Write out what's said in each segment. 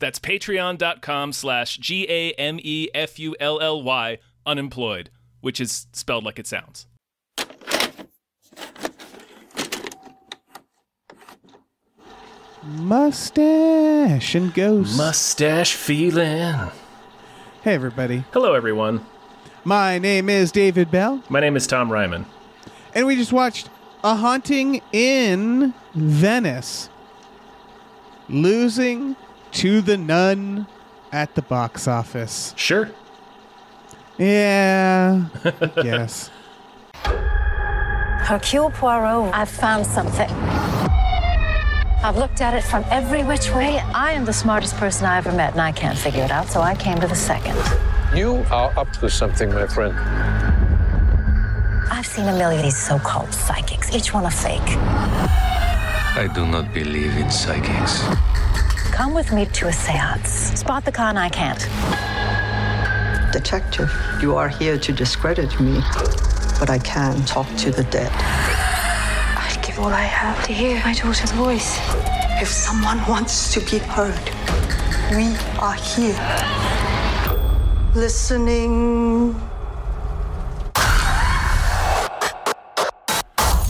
That's patreon.com slash G A M E F U L L Y unemployed, which is spelled like it sounds. Mustache and ghost. Mustache feeling. hey, everybody. Hello, everyone. My name is David Bell, My name is Tom Ryman. and we just watched A Haunting in Venice. Losing to the Nun at the box office. Sure. Yeah, Yes. Hercule Poirot, I've found something. I've looked at it from every which way. I am the smartest person I ever met, and I can't figure it out, so I came to the second. You are up to something, my friend. I've seen a million of these so called psychics, each one a fake. I do not believe in psychics. Come with me to a seance. Spot the con I can't. Detective, you are here to discredit me, but I can talk to the dead. I'd give all I have to hear my daughter's voice. If someone wants to be heard, we are here. Listening.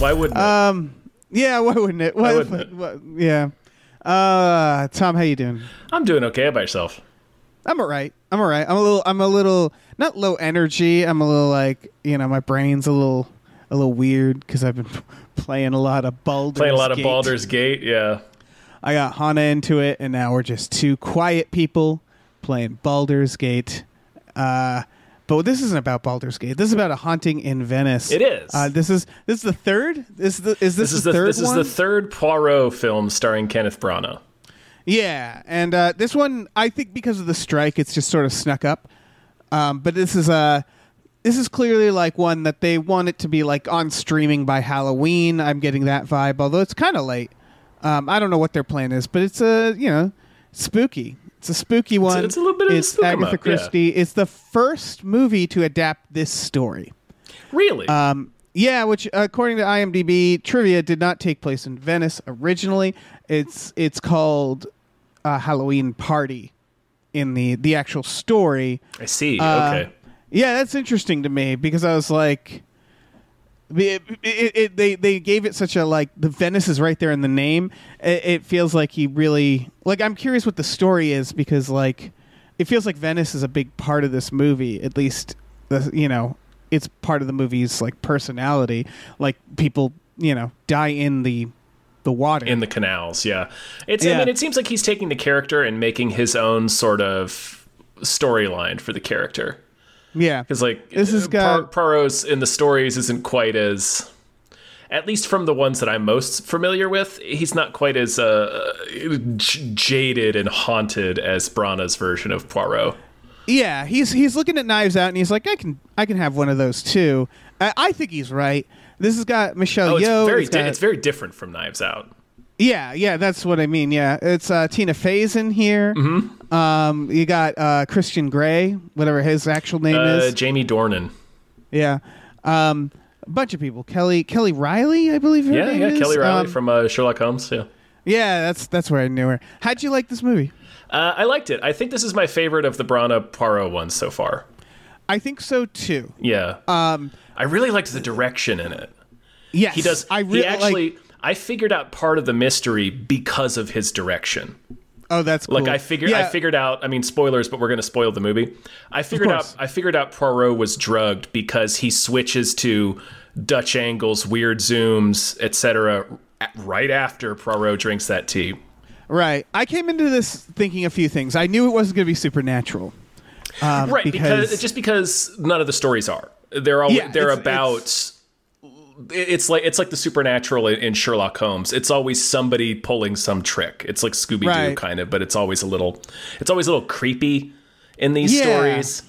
Why wouldn't it? Um, yeah, why wouldn't it? Why, wouldn't it? what- yeah. Uh, Tom, how you doing? I'm doing okay How about yourself. I'm alright. I'm alright. I'm a little. I'm a little not low energy. I'm a little like you know my brain's a little a little weird because I've been playing a lot of Baldur's Playing a lot of Gate. Baldur's Gate, yeah. I got Hana into it, and now we're just two quiet people playing Baldur's Gate. Uh, but this isn't about Baldur's Gate. This is about a haunting in Venice. It is. Uh, this is this is the third. Is the is this, This is the, third this one? is the third Poirot film starring Kenneth Branagh. Yeah, and uh, this one, I think because of the strike, it's just sort of snuck up. Um, but this is a this is clearly like one that they want it to be like on streaming by Halloween. I'm getting that vibe, although it's kind of late. Um, I don't know what their plan is, but it's a you know spooky. It's a spooky one. it's a little bit of a It's Agatha up, yeah. Christie. It's the first movie to adapt this story. Really? Um, yeah, which according to IMDb trivia did not take place in Venice originally. It's it's called uh, Halloween Party in the the actual story. I see. Uh, okay. Yeah, that's interesting to me because I was like, it, it, it, they they gave it such a like the Venice is right there in the name. It, it feels like he really like I'm curious what the story is because like it feels like Venice is a big part of this movie. At least the you know it's part of the movie's like personality. Like people you know die in the the water in the canals. Yeah, it's. Yeah. I mean, it seems like he's taking the character and making his own sort of storyline for the character. Yeah Because like This uh, got- Poirot's in the stories isn't quite as. At least from the ones that I'm most familiar with, he's not quite as uh, j- jaded and haunted as Branagh's version of Poirot. Yeah, he's he's looking at Knives Out and he's like, I can I can have one of those too. I, I think he's right. This has got Michelle Oh, it's Yeoh. very it's di- got- it's very different from Knives Out. Yeah, yeah, that's what I mean. Yeah, it's uh, Tina Fey's in here. Mm-hmm. Um, you got uh, Christian Grey, whatever his actual name Uh, is. Jamie Dornan. yeah, um, a bunch of people. Kelly Kelly Reilly, I believe her Yeah, yeah, is. Kelly Reilly Um, from uh, Sherlock Holmes. Yeah. Yeah, that's that's where I knew her. How'd you like this movie? Uh, I liked it. I think this is my favorite of the Branagh Poirot ones so far. I think so too. Yeah. Um, I really liked the direction in it. Yes, He does. I he really actually. like. I figured out part of the mystery because of his direction. Oh, that's cool. Like I figured. I figured out. I mean, spoilers, but we're going to spoil the movie. I figured out. I figured out Poirot was drugged because he switches to Dutch angles, weird zooms, etc. Right after Poirot drinks that tea. Right. I came into this thinking a few things. I knew it wasn't going to be supernatural. Um, right because, because- just because none of the stories are they're all Yeah, they're it's- about it- it's like it's like the supernatural in, Sherlock Holmes. It's always somebody pulling some trick. It's like Scooby Doo Right. kind of, but it's always a little it's always a little creepy in these Yeah. stories.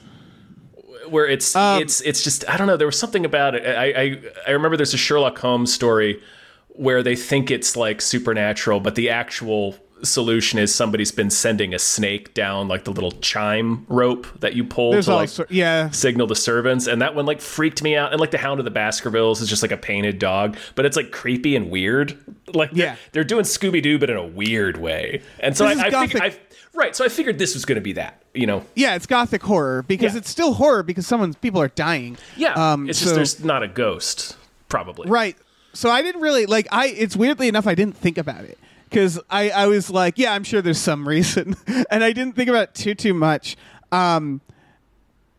Where it's Um, it's it's just I don't know. There was something about it. I, I I remember there's a Sherlock Holmes story where they think it's like supernatural, but the actual solution is somebody's been sending a snake down like the little chime rope that you pull There's to like yeah. signal the servants and that one like freaked me out and like the hound of the baskervilles is just like a painted dog but it's like creepy and weird like they're, Yeah. they're doing scooby-doo but in a weird way and so This i, I I, right so i figured this was going to be that you know Yeah, it's gothic horror because Yeah. it's still horror because someone's people are dying. yeah Um, it's so- just there's not a ghost probably Right. So I didn't really like I it's weirdly enough I didn't think about it cuz I I was like, yeah, I'm sure there's some reason and I didn't think about it too too much. Um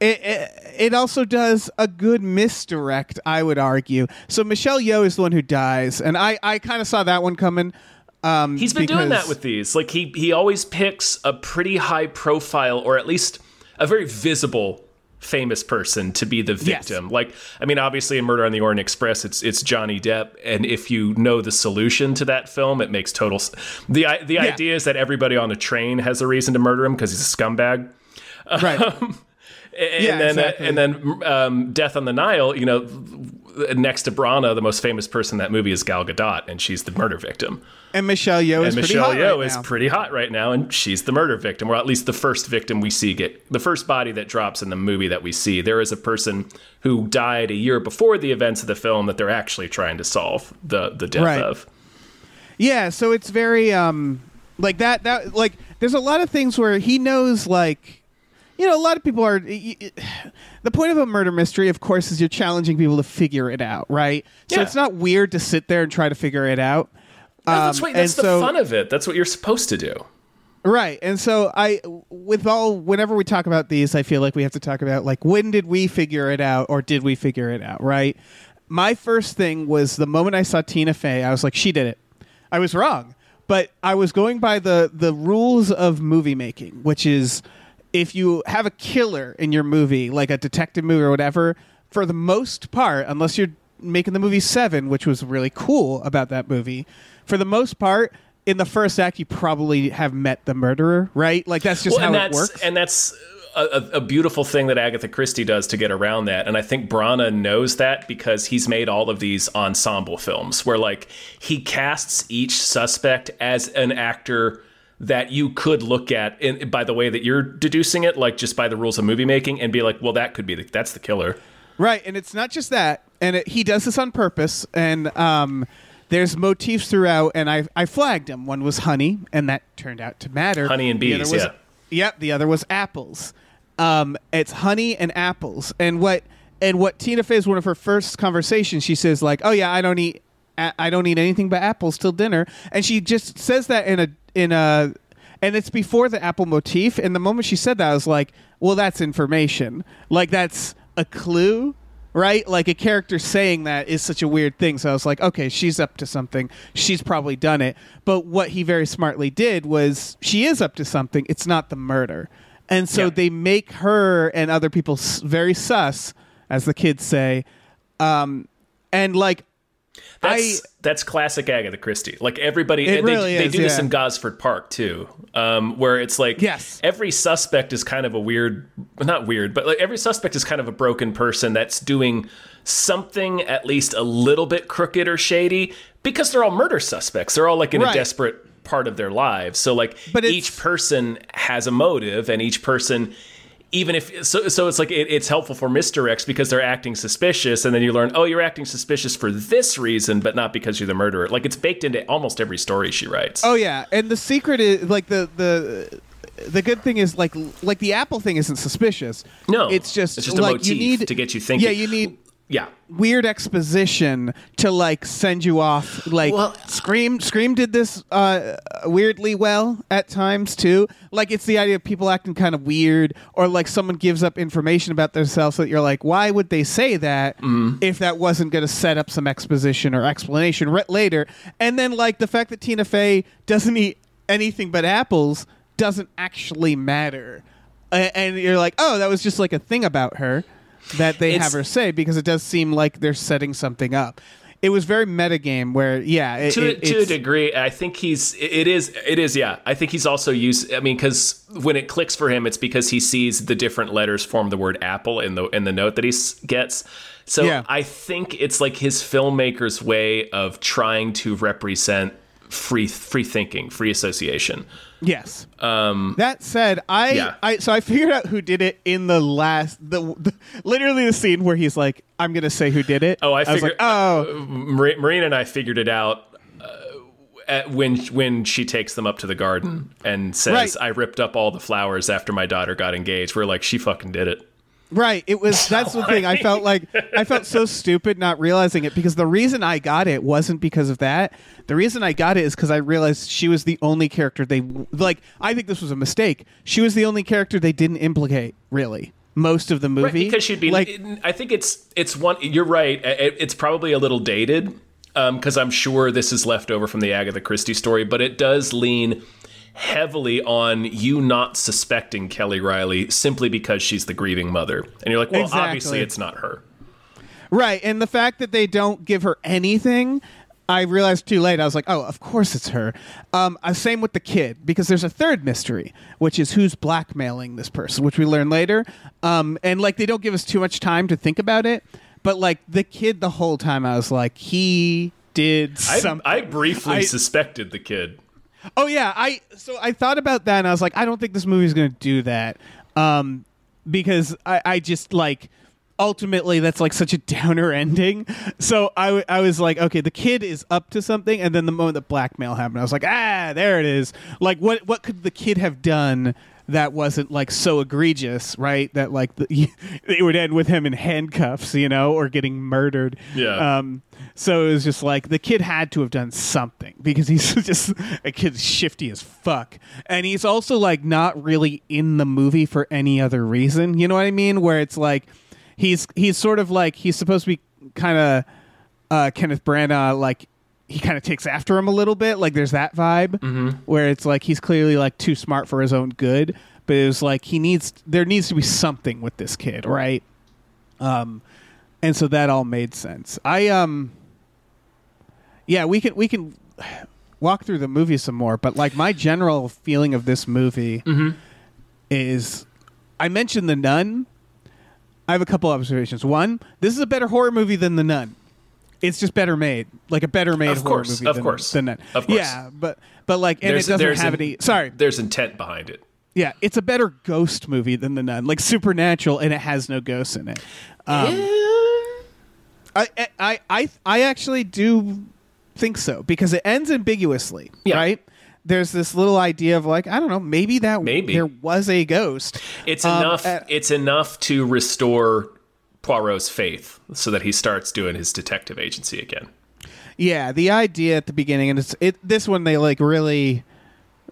it, it, it also does a good misdirect, I would argue. So Michelle Yeoh is the one who dies, and I, I kind of saw that one coming. Um, He's been doing that with these. Like he he always picks a pretty high profile or at least a very visible famous person to be the Yes. victim. Like I mean obviously in Murder on the Orient Express it's it's Johnny Depp and if you know the solution to that film it makes total s- the the idea is that everybody on a train has a reason to murder him because he's a scumbag. right. And Yeah, then exactly. and then um, Death on the Nile, you know, next to Branagh, the most famous person in that movie is Gal Gadot and she's the murder victim. And Michelle Yeoh is And pretty Michelle hot Yeoh right is now. pretty hot right now, and she's the murder victim, or at least the first victim we see get the first body that drops in the movie that we see. There is a person who died a year before the events of the film that they're actually trying to solve the the death Right. of. Yeah, so it's very um like that that like there's a lot of things where he knows like you know a lot of people are y- y- the point of a murder mystery of course is you're challenging people to figure it out, right? So Yeah. it's not weird to sit there and try to figure it out. No, that's Um, that's and the so- fun of it. That's what you're supposed to do. Right. And so I with all whenever we talk about these, I feel like we have to talk about like when did we figure it out or did we figure it out, right? My first thing was the moment I saw Tina Fey, I was like she did it. I was wrong. But I was going by the the rules of movie making, which is if you have a killer in your movie, like a detective movie or whatever, for the most part, unless you're making the movie Seven, which was really cool about that movie, for the most part, in the first act, you probably have met the murderer, right? Like that's just Well, how and it that's works. and that's a, a, a beautiful thing that Agatha Christie does to get around that. And I think Branagh knows that because he's made all of these ensemble films where like he casts each suspect as an actor that you could look at in, by the way that you're deducing it, like just by the rules of movie making, and be like, well, that could be the, that's the killer. Right, and it's not just that, and it, he does this on purpose. And um, there's motifs throughout, and I I flagged them. One was honey, and that turned out to matter. Honey and bees, was- yeah. Yep. The other was apples. Um, it's honey and apples, and what and what Tina Fey is one of her first conversations. She says like, "Oh yeah, I don't eat." I don't eat anything but apples till dinner, and she just says that in a in a, and it's before the apple motif. And the moment she said that, I was like, "Well, that's information. Like that's a clue, right? Like a character saying that is such a weird thing." So I was like, "Okay, she's up to something. She's probably done it." But what he very smartly did was, she is up to something. It's not the murder, and so Yeah. they make her and other people very sus, as the kids say, um, and like. That's I- that's classic Agatha Christie. Like everybody, and they, really they is, do this in Gosford Park too, um, where it's like Yes. every suspect is kind of a weird, not weird, but like every suspect is kind of a broken person that's doing something at least a little bit crooked or shady because they're all murder suspects. They're all like in Right. a desperate part of their lives. So like But each person has a motive, and each person. Even if so, so it's like it, it's helpful for misdirects because they're acting suspicious, and then you learn, oh, you're acting suspicious for this reason, but not because you're the murderer. Like it's baked into almost every story she writes. Oh yeah, and the secret is like the the the good thing is like like the Apple thing isn't suspicious. No, it's just it's just a like motif you need to get you thinking. Yeah, you need yeah, weird exposition to like send you off. Like Well- Scream Scream did this uh, weirdly well at times too. Like it's the idea of people acting kind of weird, or like someone gives up information about themselves that you're like, why would they say that Mm-hmm. if that wasn't going to set up some exposition or explanation re- later? And then like the fact that Tina Fey doesn't eat anything but apples doesn't actually matter. A- And you're like, oh, that was just like a thing about her that they It's- have her say because it does seem like they're setting something up. it was very metagame where yeah it, to, it- to a degree i think he's it is it is yeah i think he's also used i mean because when it clicks for him it's because he sees the different letters form the word apple in the in the note that he gets so Yeah. i think it's like his filmmaker's way of trying to represent free free thinking free association Yes. Um, that said, I, Yeah. I so I figured out who did it in the last the, the literally the scene where he's like, "I'm gonna say who did it." Oh, I was figured. like, "Oh, Mar- Marina and I figured it out uh, when when she takes them up to the garden and says, Right. "I ripped up all the flowers after my daughter got engaged." We're like, she fucking did it. Right. It was that's the thing. I felt like I felt so stupid not realizing it because the reason I got it wasn't because of that. The reason I got it is because I realized she was the only character they like. I think this was a mistake. She was the only character they didn't implicate really most of the movie Right, because she'd be like. I think it's it's one. You're right. It, it's probably a little dated um, because I'm sure this is left over from the Agatha Christie story, but it does lean heavily on you not suspecting Kelly Reilly simply because she's the grieving mother, and you're like, well, Exactly. obviously it's not her. Right, and the fact that they don't give her anything, I realized too late. I was like, "Oh, of course it's her." Um, uh, same with the kid because there's a third mystery, which is who's blackmailing this person, which we learn later. Um, and like they don't give us too much time to think about it, but like the kid, the whole time I was like, he did I, something. I briefly I- suspected the kid. Oh yeah, I so I thought about that and I was like, I don't think this movie's gonna do that, um, because I, I just like ultimately that's like such a downer ending. So I, w- I was like, okay, the kid is up to something, and then the moment that blackmail happened, I was like, ah, there it is. Like, what what could the kid have done? That wasn't like so egregious, right? That like the, it would end with him in handcuffs, you know, or getting murdered. Yeah. Um, so it was just like the kid had to have done something because he's just a kid shifty as fuck. And he's also like not really in the movie for any other reason. You know what I mean? Where it's like he's he's sort of like he's supposed to be kind of uh, Kenneth Branagh like he kind of takes after him a little bit. Like there's that vibe where it's like he's clearly like too smart for his own good. But it was like he needs there needs to be something with this kid, right? Um, and so that all made sense. I um, yeah, we can we can walk through the movie some more, but like my general feeling of this movie is, I mentioned the Nun. I have a couple observations. One, this is a better horror movie than the Nun. It's just better made, like a better made Of horror movie of than, course, than Nun. of course. Yeah, but but like, and There's- it doesn't have an- any. Sorry, There's intent behind it. yeah, it's a better ghost movie than the Nun, like supernatural, and it has no ghosts in it. Um, I, I, I, I actually do think so because it ends ambiguously, Yeah. right? There's this little idea of like I don't know, maybe that Maybe. there was a ghost. It's Um, enough. uh, it's enough to restore Poirot's faith, so that he starts doing his detective agency again. Yeah, the idea at the beginning, and it's it. This one they like really.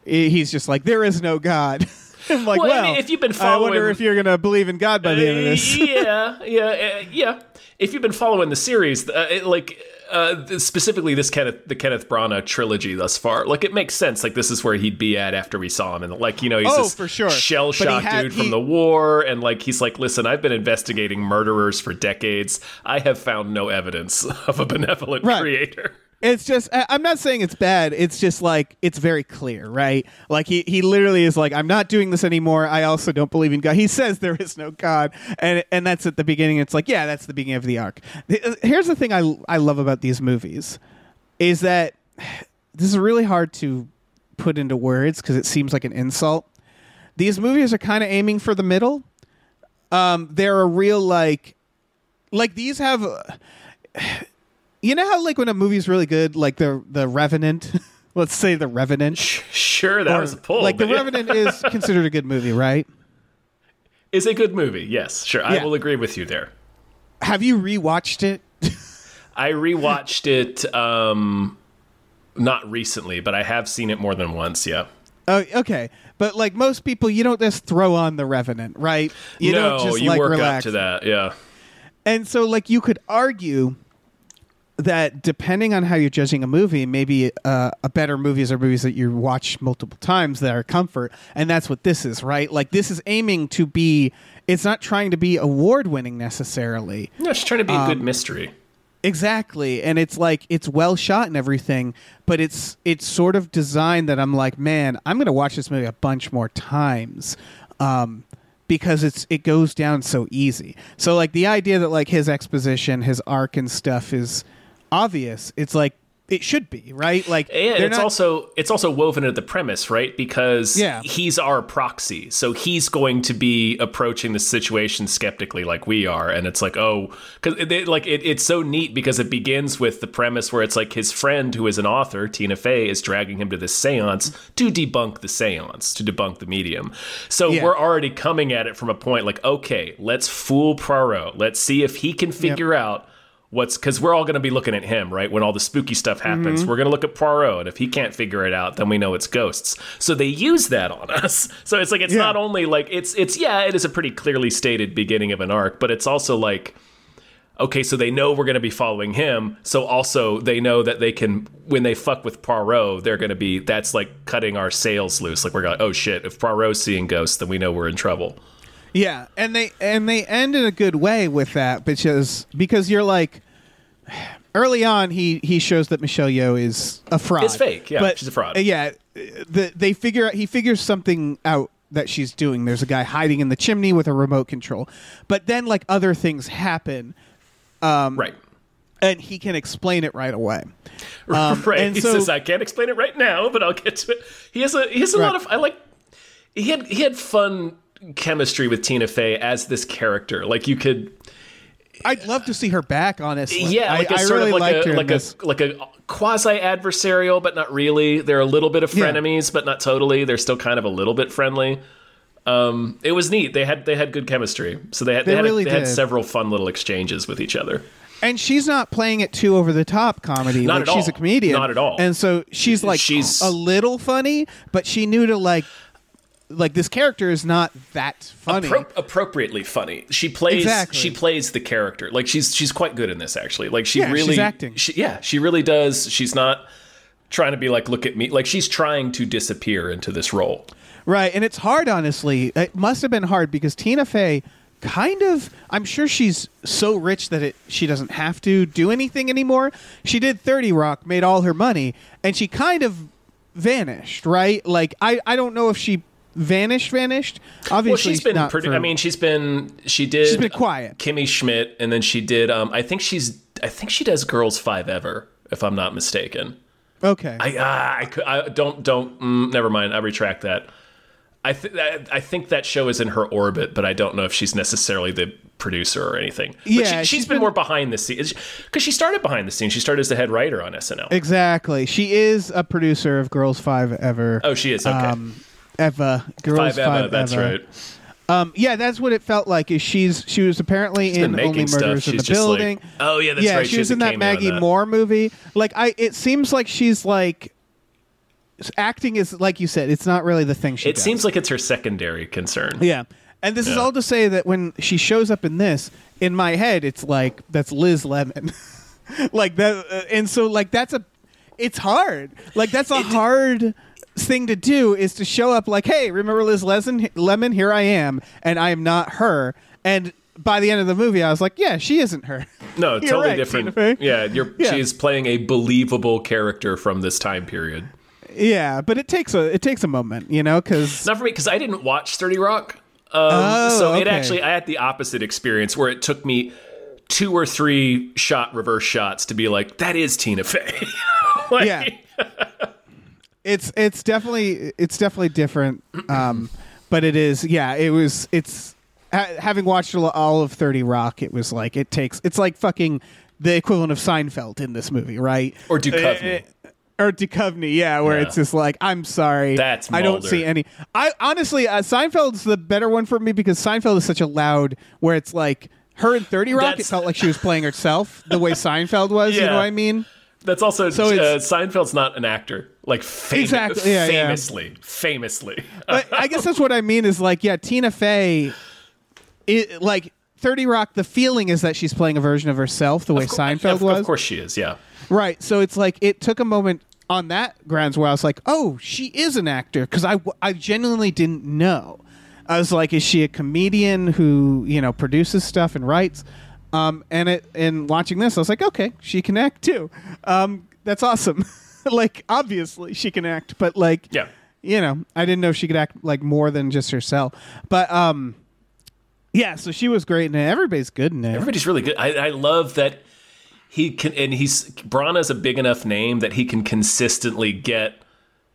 He's just like there is no God. I'm like, Well, I well, mean, if you've been I wonder if you're gonna believe in God by the end of this. yeah, yeah, uh, yeah. If you've been following the series, uh, it, like uh, specifically this Kenneth, the Kenneth Branagh trilogy thus far, like it makes sense. Like this is where he'd be at after we saw him, and like you know, he's Oh, this for sure. shell shocked dude he- from the war, and like he's like, listen, I've been investigating murderers for decades. I have found no evidence of a benevolent Right. creator. It's just I'm not saying it's bad. It's just like it's very clear, right? Like he he literally is like I'm not doing this anymore. I also don't believe in God. He says there is no God, and and that's at the beginning. It's like yeah, that's the beginning of the arc. Here's the thing I I love about these movies is that this is really hard to put into words because it seems like an insult. These movies are kind of aiming for the middle. Um, they're a real like like these have. You know how like when a movie's really good, like the the Revenant, let's say the Revenant, Sure, that or- was a pull. like the yeah. Revenant is considered a good movie, right? is a good movie. Yes, sure, I will agree with you there. Have you rewatched it? I rewatched it um not recently, but I have seen it more than once, yeah. Oh, okay, but like most people, you don't just throw on the Revenant, right? You no, don't just you like work relax. up to that, yeah. And so, like, you could argue that depending on how you're judging a movie, maybe uh, a better movies are movies that you watch multiple times that are comfort, and that's what this is, right? Like, this is aiming to be. It's not trying to be award winning necessarily. No, she's trying to be a Um, good mystery. Exactly. And it's like it's well shot and everything, but it's it's sort of designed that I'm like, man, I'm going to watch this movie a bunch more times. Um because it's it goes down so easy. So like the idea that like his exposition, his arc and stuff is obvious. It's like it should be, right? Like And it's not- also it's also woven into the premise, right? Because Yeah. he's our proxy, so he's going to be approaching the situation skeptically, like we are. And it's like, oh, because like it, it's so neat because it begins with the premise where it's like his friend, who is an author, Tina Fey, is dragging him to this séance to debunk the séance, to debunk the medium. So Yeah. we're already coming at it from a point like, okay, let's fool Poirot. Let's see if he can figure out what's because we're all going to be looking at him right when all the spooky stuff happens. Mm-hmm. We're going to look at poirot and if he can't figure it out then we know it's ghosts. So they use that on us. So it's like it's Yeah. not only like it's it's yeah it is a pretty clearly stated beginning of an arc but it's also like okay so they know we're going to be following him so also they know that they can when they fuck with poirot they're going to be that's like cutting our sails loose. Like we're going oh shit if poirot's seeing ghosts then we know we're in trouble Yeah, and they and they end in a good way with that because because you're like early on he he shows that Michelle Yeoh is a fraud. It's fake, yeah, she's a fraud. uh, Yeah, the, they figure out he figures something out that she's doing. There's a guy hiding in the chimney with a remote control, but then like other things happen, Um, right and he can explain it right away. Um, right. and he so- says, "I can't explain it right now, but I'll get to it." He has a he has a lot of I like. He had he had fun chemistry with Tina Fey as this character. Like you could, I'd love to see her back. Honestly, yeah, I, like I sort really of like liked a her like a this. like a quasi adversarial, but not really. They're a little bit of Yeah. frenemies, but not totally. They're still kind of a little bit friendly. Um, it was neat. They had they had good chemistry. So they had They they, had, really they had several fun little exchanges with each other. and she's not playing it too over the top comedy. Not like at she's a comedian, Not at all. And so she's like She's- a little funny, but she knew to like like this character is not that funny. Appro- appropriately funny. She plays Exactly. she plays the character. Like she's she's quite good in this actually. Like she Yeah, really acting. She, yeah, she really does. She's not trying to be like look at me. Like she's trying to disappear into this role. Right, and it's hard, honestly. It must have been hard because Tina Fey kind of I'm sure she's so rich that it she doesn't have to do anything anymore. She did 30 Rock, made all her money, and she kind of vanished, right? Like I I don't know if she vanished vanished. Obviously Well, she's been pretty. for- I mean, she's been she did. She's been quiet. Kimmy Schmidt, and then she did. Um, I think she's. I think she does Girls Five Ever, if I'm not mistaken. okay. I ah, I, could, I don't don't. Mm, never mind. I retract that. I, th- I I think that show is in her orbit, but I don't know if she's necessarily the producer or anything. But Yeah, she, she's she's been, been- more behind the scenes because she started behind the scenes. She started as the head writer on SNL. Exactly. She is a producer of Girls Five Ever. oh, she is okay. Um, Eva. Girls Five Five, Eva, that's Eva. right. Um, yeah, that's what it felt like. Is she's she was apparently been in Only. Murders in She's the just like- Building. Oh, yeah, that's yeah, right. She, She was in that Maggie that. Moore movie. Like I, it seems like she's like acting is like you said. It's not really the thing she. It does. seems like it's her secondary concern. Yeah. And this is all to say that when she shows up in this, in my head, it's like that's Liz Lemon, like that, uh, and so like that's a, it's hard. Like that's a hard thing to do is to show up like, hey, remember Liz Lemon? Lemon, here I am, and I am not her. And by the end of the movie, I was like, yeah, she isn't her. No, totally right, different. Tina. Yeah, you're, Yeah. she's playing a believable character from this time period. yeah, but it takes a it takes a moment, you know, because Not for me because I didn't watch Thirty Rock. Um, Oh, so it okay. actually, I had the opposite experience where it took me two or three shot reverse shots to be like, that is Tina Fey. Like, Yeah. it's it's definitely it's definitely different um but it is yeah it was it's ha- having watched all- of 30 rock it was like it takes it's like fucking the equivalent of seinfeld in this movie right Or Duchovny. Eh, eh, or Duchovny, yeah, where Yeah. it's just like, I'm sorry, That's I don't see any. I honestly, uh, Seinfeld's the better one for me because Seinfeld is such a loud, where it's like her in Thirty Rock, it felt like she was playing herself the way Seinfeld was. You know what I mean? That's also So uh, Seinfeld's not an actor. Like fam- Exactly, yeah, yeah. famously, famously. but I guess that's what I mean is like, yeah, Tina Fey, it, like 30 Rock, the feeling is that she's playing a version of herself the way Seinfeld of, was. of course she is. Yeah. Right. So it's like, it took a moment on that grounds where I was like, oh, she is an actor. Because I, I genuinely didn't know. I was like, is she a comedian who, you know, produces stuff and writes? Um, and it and watching this, I was like, okay, she can act too. Um, that's awesome. like obviously she can act, but like Yeah. you know, I didn't know she could act like more than just herself. But um, yeah, so she was great in it. Everybody's good in it. Everybody's really good. I, I love that he can, and he's Branagh's a big enough name that he can consistently get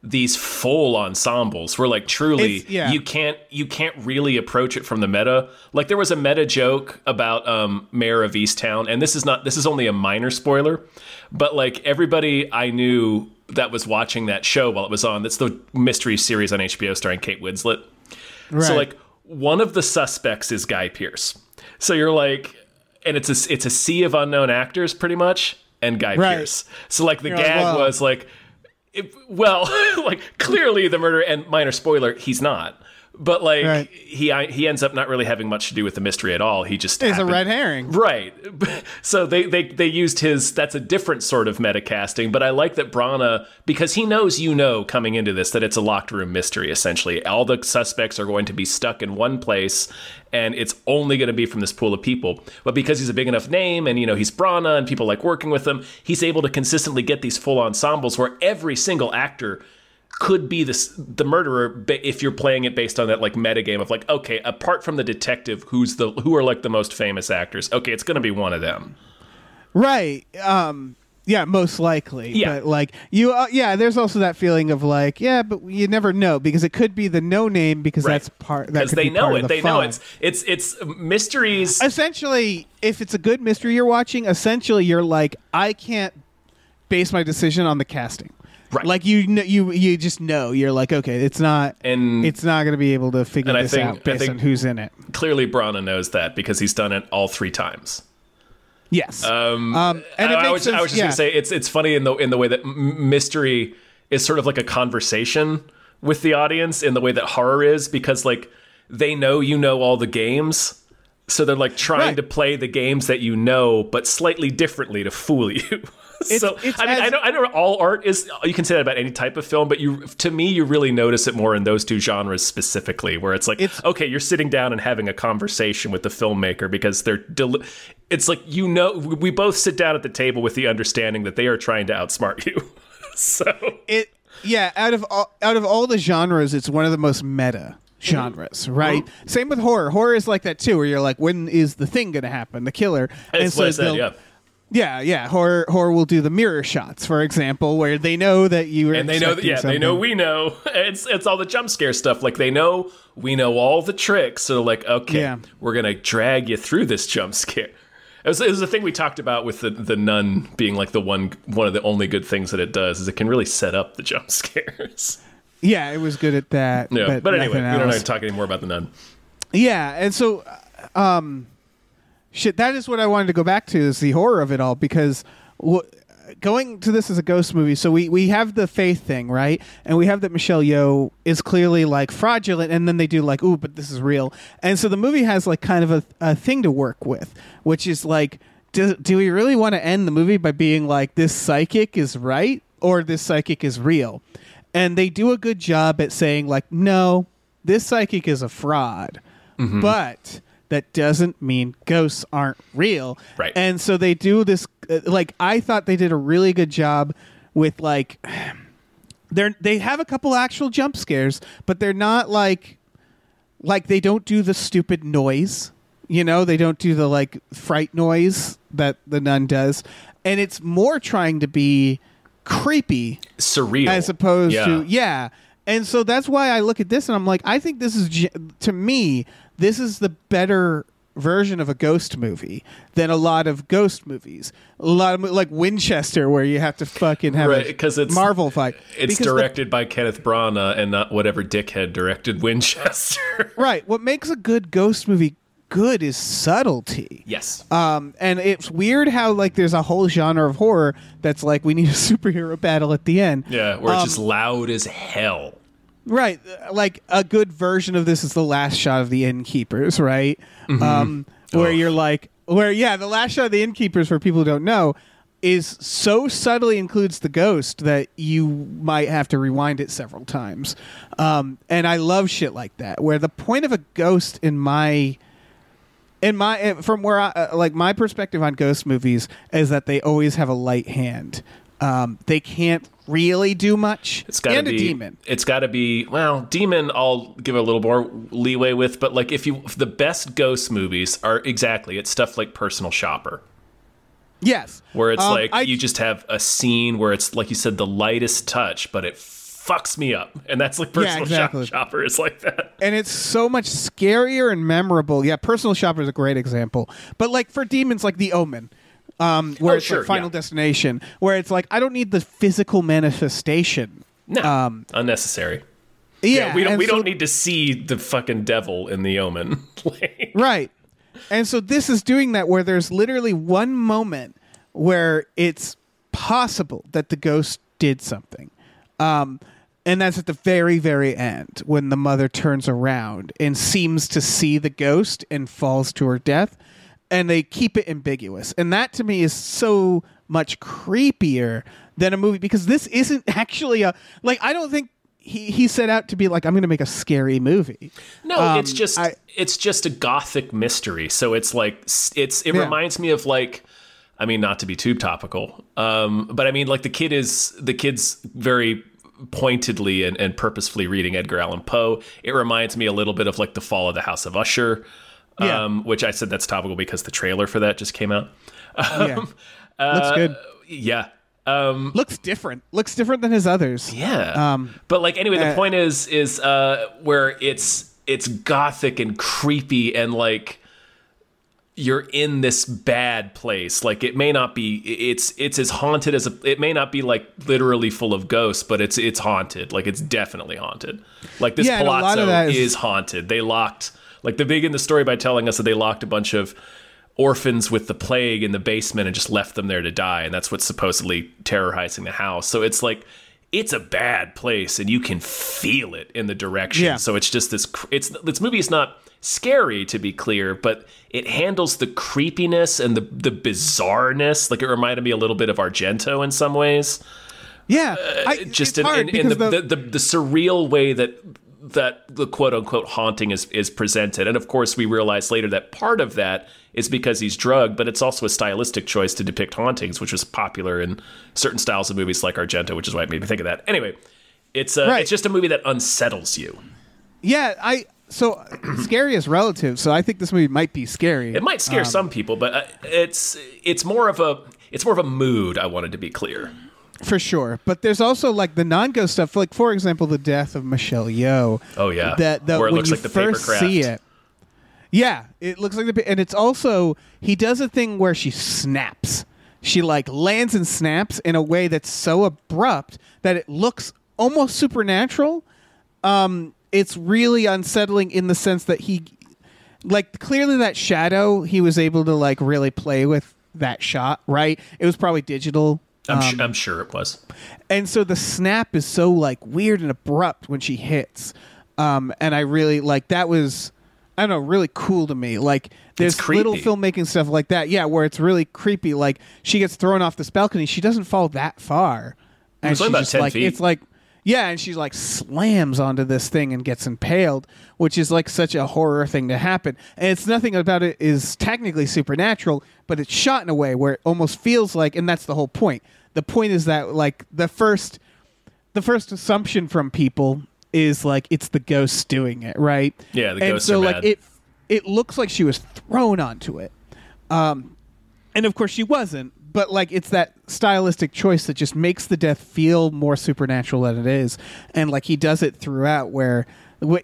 these full ensembles where like truly yeah. you can't you can't really approach it from the meta like there was a meta joke about um Mare of Easttown and this is not this is only a minor spoiler but like everybody i knew that was watching that show while it was on that's the mystery series on hbo starring kate winslet so like one of the suspects is Guy Pearce. So you're like, and it's a it's a sea of unknown actors pretty much, and Guy Right. Pearce. So like the You're gag wow. was like, well, like clearly the murder and minor spoiler, he's not. But like Right. he he ends up not really having much to do with the mystery at all. He just It's a red herring. Right. So they, they they used his that's a different sort of meta casting, but I like that Branagh because he knows you know coming into this that it's a locked room mystery essentially. All the suspects are going to be stuck in one place and it's only going to be from this pool of people. But because he's a big enough name and you know he's Branagh and people like working with him, he's able to consistently get these full ensembles where every single actor could be this the murderer if you're playing it based on that like meta game of like okay apart from the detective who's the who are like the most famous actors okay it's gonna be one of them Right. Um yeah, most likely. Yeah. But like you uh, yeah, there's also that feeling of like, yeah, but you never know because it could be the no name because that's part that because could they know it of the they know fun. it's it's it's mysteries essentially if it's a good mystery you're watching, essentially you're like I can't base my decision on the casting. Right. Like you kn- you you just know. You're like, okay, it's not And- it's not going to be able to figure And I this think- out based on who's in it. clearly Branagh knows that because he's done it all three times Yes. um, Um, and I, I was, sense, I was just yeah. gonna say it's it's funny in the in the way that mystery is sort of like a conversation with the audience in the way that horror is because like they know you know all the games so they're like trying Right. to play the games that you know but slightly differently to fool you so it's I mean I know I know all art is you can say that about any type of film but you to me you really notice it more in those two genres specifically where it's like It's- okay you're sitting down and having a conversation with the filmmaker because they're it's like you know we both sit down at the table with the understanding that they are trying to outsmart you. So it yeah out of all, out of all the genres it's one of the most meta genres mm-hmm. right? Mm-hmm. Same with horror. Horror is like that too where you're like when is the thing gonna happen the killer? That's what I said yeah yeah yeah. Horror horror will do the mirror shots for example where they know that you are and they know that yeah they know we know. It's it's all the jump scare stuff. Like they know we know all the tricks. So like okay Yeah. we're gonna drag you through this jump scare. It was, it was a thing we talked about with the, the nun being like the one one of the only good things that it does is it can really set up the jump scares. Yeah it was good at that yeah but, but, anyway nothing we don't else. have to talk anymore about the nun. Yeah, and so, um, shit. That is what I wanted to go back to is the horror of it all because wh- going to this as a ghost movie. So we we have the faith thing, right? And we have that Michelle Yeoh is clearly like fraudulent, and then they do like, ooh, but this is real. And so the movie has like kind of a, a thing to work with, which is like, do do we really want to end the movie by being like this psychic is right or this psychic is real? And they do a good job at saying like, no, this psychic is a fraud mm-hmm. but that doesn't mean ghosts aren't real. Right. And so they do this. Uh, like I thought they did a really good job with like they're they have a couple actual jump scares, but they're not like like they don't do the stupid noise. You know, they don't do the like fright noise that the nun does, and it's more trying to be creepy surreal as opposed Yeah. to yeah and so that's why i look at this and i'm like i think this is to me this is the better version of a ghost movie than a lot of ghost movies a lot of like winchester where you have to fucking have Right, a 'cause it's- marvel fight It's Because the- directed by Kenneth Branagh and not whatever dickhead directed Winchester. right what makes a good ghost movie good is subtlety yes. Um, and it's weird how like there's a whole genre of horror that's like we need a superhero battle at the end. yeah, where it's Um, just loud as hell. Right. uh, Like a good version of this is the last shot of the innkeepers, right? Um, where Oh. you're like, where, yeah, the last shot of the innkeepers, for people who don't know, is so subtly includes the ghost that you might have to rewind it several times. Um, and I love shit like that, where the point of a ghost in my. in my eh, from where I uh, like my perspective on ghost movies is that they always have a light hand. Um, they can't really do much. It's got to be a demon. It's got to be well, demon. I'll give a little more leeway with, but like if you if the best ghost movies are exactly it's stuff like Personal Shopper, Yes, where it's Um, like I- you just have a scene where it's like you said the lightest touch, but it fucks me up, and that's like Personal Shop- exactly. Shopper is like that. and it's so much scarier and memorable. Yeah, Personal Shopper is a great example. But like for demons, like The Omen, um, where Oh, it's sure, like Final yeah. Destination, where it's like I don't need the physical manifestation. No, Um, unnecessary. Yeah, we don't we so- don't need to see the fucking devil in the Omen. Like- Right. And so this is doing that where there's literally one moment where it's possible that the ghost did something. Um, and that's at the very, very end when the mother turns around and seems to see the ghost and falls to her death. And they keep it ambiguous. And that to me is so much creepier than a movie because this isn't actually a. Like, I don't think. He, he set out to be like I'm going to make a scary movie. No, Um, it's just I- it's just a gothic mystery. So it's like it's it Yeah. reminds me of like I mean not to be too topical. Um but I mean like the kid is the kid's very pointedly and, and purposefully reading Edgar Allan Poe. It reminds me a little bit of like the fall of the House of Usher. Yeah. Um, which I said that's topical because the trailer for that just came out. Yeah. Looks Uh, good. Yeah. Um, Looks different. Looks different than his others. Yeah. Um, but like anyway, the uh, point is is uh where it's it's gothic and creepy and like you're in this bad place. Like it may not be it's it's as haunted as a it may not be like literally full of ghosts, but it's it's haunted. Like it's definitely haunted. Like this Yeah, and a lot palazzo is, is- haunted. They locked like they begin the story by telling us that they locked a bunch of orphans with the plague in the basement and just left them there to die and that's what's supposedly terrorizing the house. So it's like it's a bad place and you can feel it in the direction. Yeah. so it's just this it's this movie is not scary to be clear but it handles the creepiness and the the bizarreness. Like it reminded me a little bit of argento in some ways. Yeah, I, Uh, just in, in, in the, the, the, the surreal way that that the quote unquote haunting is is presented and of course we realize later that part of that is because he's drugged but it's also a stylistic choice to depict hauntings which was popular in certain styles of movies like argento which is why it made me think of that anyway it's uh, Right. it's just a movie that unsettles you yeah, I so scary is relative. So I think this movie might be scary. it might scare some people but uh, it's it's more of a it's more of a mood i wanted to be clear for sure. But there's also like the non-ghost stuff. Like for example, the death of Michelle Yeoh. Oh, yeah. that, that Where it when looks you like the paper first see it. Yeah, it looks like the and it's also he does a thing where she snaps. She like lands and snaps in a way that's so abrupt that it looks almost supernatural. Um, it's really unsettling in the sense that he, like, clearly that shadow he was able to like really play with that shot. Right? It was probably digital. I'm, Um, su- I'm sure it was. and so the snap is so like weird and abrupt when she hits. Um and i really like that was i don't know really cool to me. Like there's little filmmaking stuff like that yeah where it's really creepy. Like she gets thrown off this balcony. She doesn't fall that far. And only she's about just 10 like feet. it's like yeah and she like slams onto this thing and gets impaled which is like such a horror thing to happen and it's nothing about it is technically supernatural but it's shot in a way where it almost feels like and that's the whole point the point is that like the first the first assumption from people is like it's the ghost doing it, right? Yeah, the and so are like mad. it it looks like she was thrown onto it. Um and of course she wasn't, but like it's that stylistic choice that just makes the death feel more supernatural than it is. And like he does it throughout where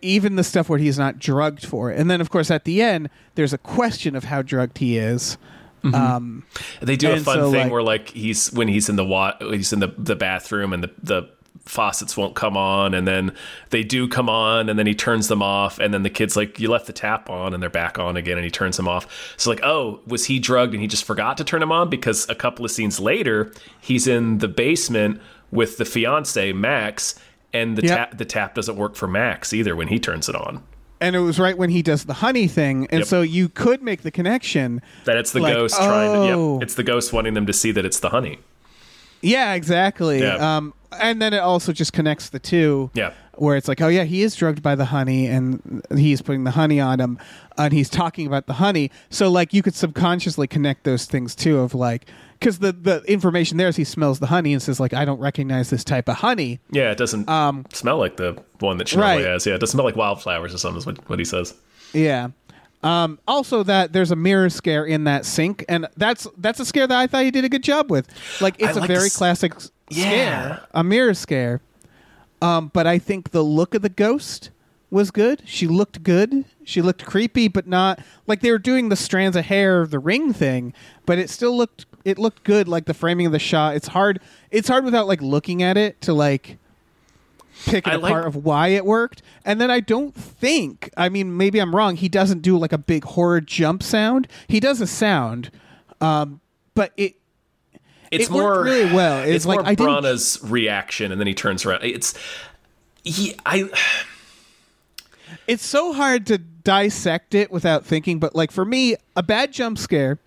even the stuff where he's not drugged for it. And then of course at the end there's a question of how drugged he is. Um They do a fun so, thing like- where like he's when he's in the wa- he's in the the bathroom and the the faucets won't come on and then they do come on and then he turns them off and then the kid's like you left the tap on and they're back on again and he turns them off. So like oh was he drugged and he just forgot to turn them on because a couple of scenes later he's in the basement with the fiance Max and the Yep. tap the tap doesn't work for Max either when he turns it on. and it was right when he does the honey thing and Yep. so you could make the connection That it's the Like, ghost trying to oh. yep, it's the ghost wanting them to see that it's the honey. Yeah, exactly. Yeah. Um, and then it also just connects the two. Yeah. Where it's like, oh yeah, he is drugged by the honey, and he's putting the honey on him, and he's talking about the honey. So like, you could subconsciously connect those things too, of like, because the the information there is he smells the honey and says like, I don't recognize this type of honey. Yeah, it doesn't smell like the one that Um, right. has. Yeah, it doesn't smell like wildflowers or something. Is what, what he says. Yeah. Um, also, that there's a mirror scare in that sink, and that's that's a scare that I thought you did a good job with. Like it's like a very this- classic s- Yeah. scare, a mirror scare. Um, but I think the look of the ghost was good. She looked good. She looked creepy, but not like they were doing the strands of hair, the ring thing. But it still looked it looked good. Like the framing of the shot. It's hard. It's hard without like looking at it to like pick it I like- apart of why it worked. And then I don't think, I mean, maybe I'm wrong. He doesn't do like a big horror jump sound. He does a sound, um, but it It's It more really well. It's It's, like, more I didn't- Branagh's reaction, and then he turns around. It's he. I it's so hard to dissect it without thinking. But like for me, a bad jump scare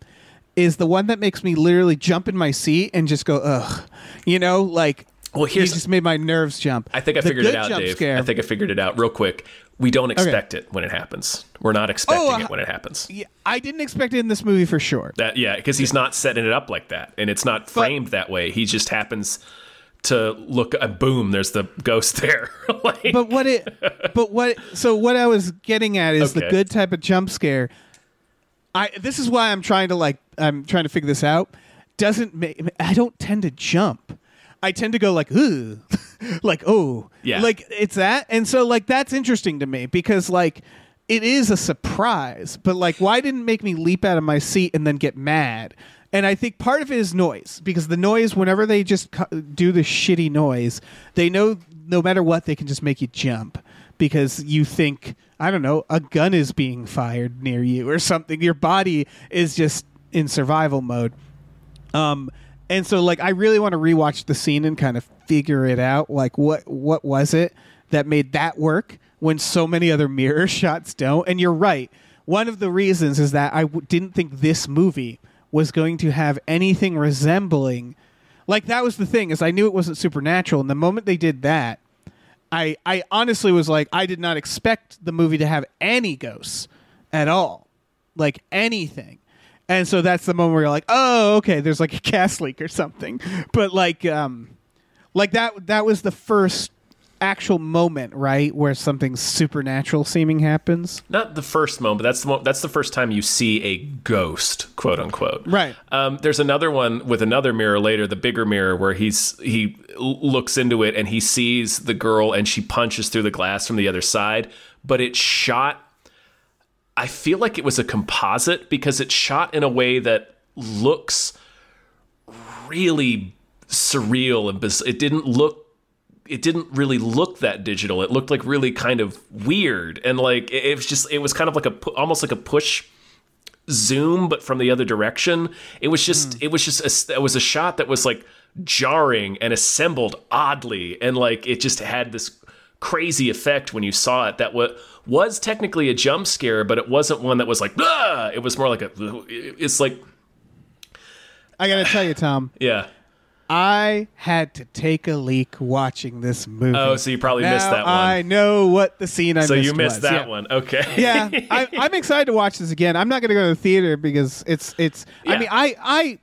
is the one that makes me literally jump in my seat and just go ugh. You know, like Well, he here's- just made my nerves jump. I think I The figured it out, Dave. Scare, I think I figured it out real quick. We don't expect it when it happens. We're not expecting Oh, uh, it when it happens. Yeah, I didn't expect it in this movie for sure. That yeah, because he's not setting it up like that, and it's not framed that way. He just happens to look. Uh, boom! There's the ghost there. like, but what it but what so what i was getting at is the good type of jump scare i this is why i'm trying to like i'm trying to figure this out doesn't make i don't tend to jump i tend to go like ooh like oh Yeah. like it's that and so like that's interesting to me because like it is a surprise but like why didn't make me leap out of my seat and then get mad and I think part of it is noise because the noise, whenever they just cu- do the shitty noise, they know no matter what, they can just make you jump because you think, I don't know, a gun is being fired near you or something. Your body is just in survival mode. Um, and so like I really want to rewatch the scene and kind of figure it out. Like what what was it that made that work when so many other mirror shots don't? And you're right. One of the reasons is that I w- didn't think this movie was going to have anything resembling like that was the thing is I knew it wasn't supernatural and the moment they did that I I honestly was like I did not expect the movie to have any ghosts at all. Like anything. And so that's the moment where you're like, "Oh, okay, there's like a gas leak or something." But like um like that that was the first actual moment, right, where something supernatural seeming happens. not the first moment. But that's the mo- that's the first time you see a ghost, quote unquote. Right. Um, there's another one with another mirror later, the bigger mirror, where he's he looks into it and he sees the girl and she punches through the glass from the other side, but it's shot. I feel like it was a composite because it's shot in a way that looks really surreal and biz- it didn't look it didn't really look that digital. It looked like really kind of weird and like it, it was just it was kind of like a almost like a push zoom but from the other direction. It was just hmm. it was just a, it was a shot that was like jarring and assembled oddly and like it just had this crazy effect when you saw it that was was technically a jump scare but it wasn't one that was like ah! it was more like a it's like I got to tell you, Tom, yeah I had to take a leak watching this movie. Oh, so you probably now missed that one. I know what the scene I so missed you missed was. that Yeah. one okay yeah, I, I'm excited to watch this again. I'm not going to go to the theater because it's it's. Yeah. I mean, I I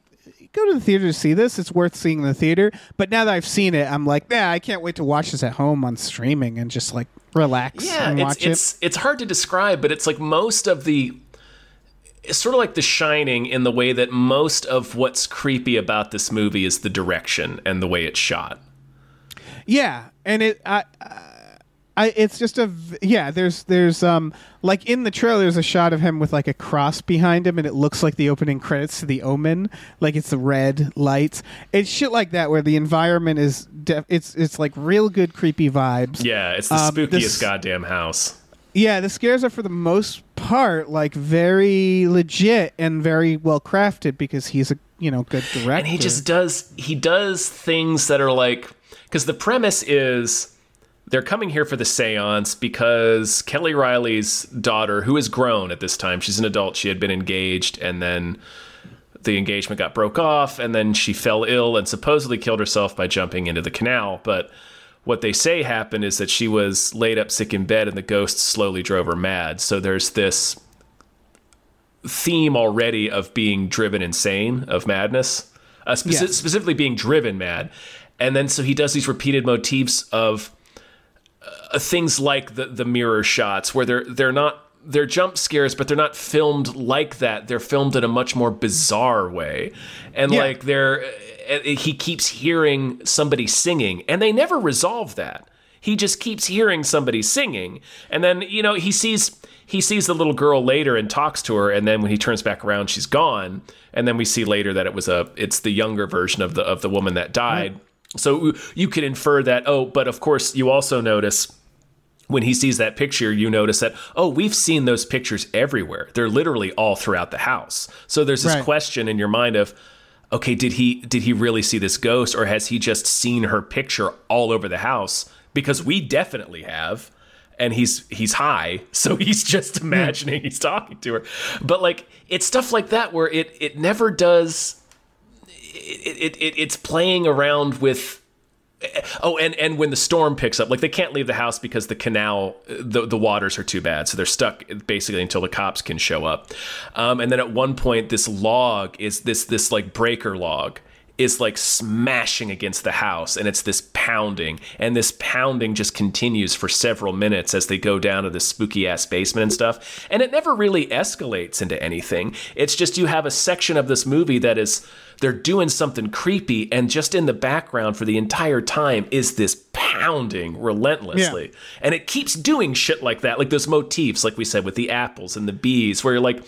go to the theater to see this. It's worth seeing in the theater. But now that I've seen it, I'm like, yeah, I can't wait to watch this at home on streaming and just like relax Yeah, it's it's it's hard to describe, but it's like most of the it's sort of like The Shining in the way that most of what's creepy about this movie is the direction and the way it's shot. Yeah, and it I. I, it's just a yeah. There's there's um like in the trailer there's a shot of him with like a cross behind him and it looks like the opening credits to The Omen like it's the red lights. It's shit like that where the environment is def- it's it's like real good creepy vibes. Yeah, it's the Um, spookiest this- goddamn house. Yeah, the scares are for the most part like very legit and very well crafted because he's a you know good director. And he just does he does things that are like because the premise is they're coming here for the seance because Kelly Reilly's daughter, who is grown at this time, she's an adult, she had been engaged, and then the engagement got broke off, and then she fell ill and supposedly killed herself by jumping into the canal. But what they say happened is that she was laid up sick in bed, and the ghost slowly drove her mad. So there's this theme already of being driven insane, of madness, uh, speci- Yes. specifically being driven mad. And then so he does these repeated motifs of uh, things like the the mirror shots where they're they're not they're jump scares but they're not filmed like that. They're filmed in a much more bizarre way. And Yeah. like they're uh, he keeps hearing somebody singing and they never resolve that. He just keeps hearing somebody singing and then you know he sees he sees the little girl later and talks to her and then when he turns back around she's gone. And then we see later that it was a it's the younger version of the of the woman that died. So you could infer that oh but of course you also notice when he sees that picture, you notice that, oh, we've seen those pictures everywhere. They're literally all throughout the house. So there's this Right. question in your mind of, okay, did he did he really see this ghost or has he just seen her picture all over the house? Because we definitely have. And he's he's high, so he's just hmm. imagining he's talking to her. But like it's stuff like that where it it never does it, it, it it's playing around with Oh, and and when the storm picks up, like they can't leave the house because the canal, the the waters are too bad, so they're stuck basically until the cops can show up. Um, and then at one point, this log is this this like breaker log is like smashing against the house, and it's this pounding, and this pounding just continues for several minutes as they go down to this spooky ass basement and stuff, and it never really escalates into anything. It's just you have a section of this movie that is they're doing something creepy and just in the background for the entire time is this pounding relentlessly and it keeps doing shit like that like those motifs like we said with the apples and the bees where you're like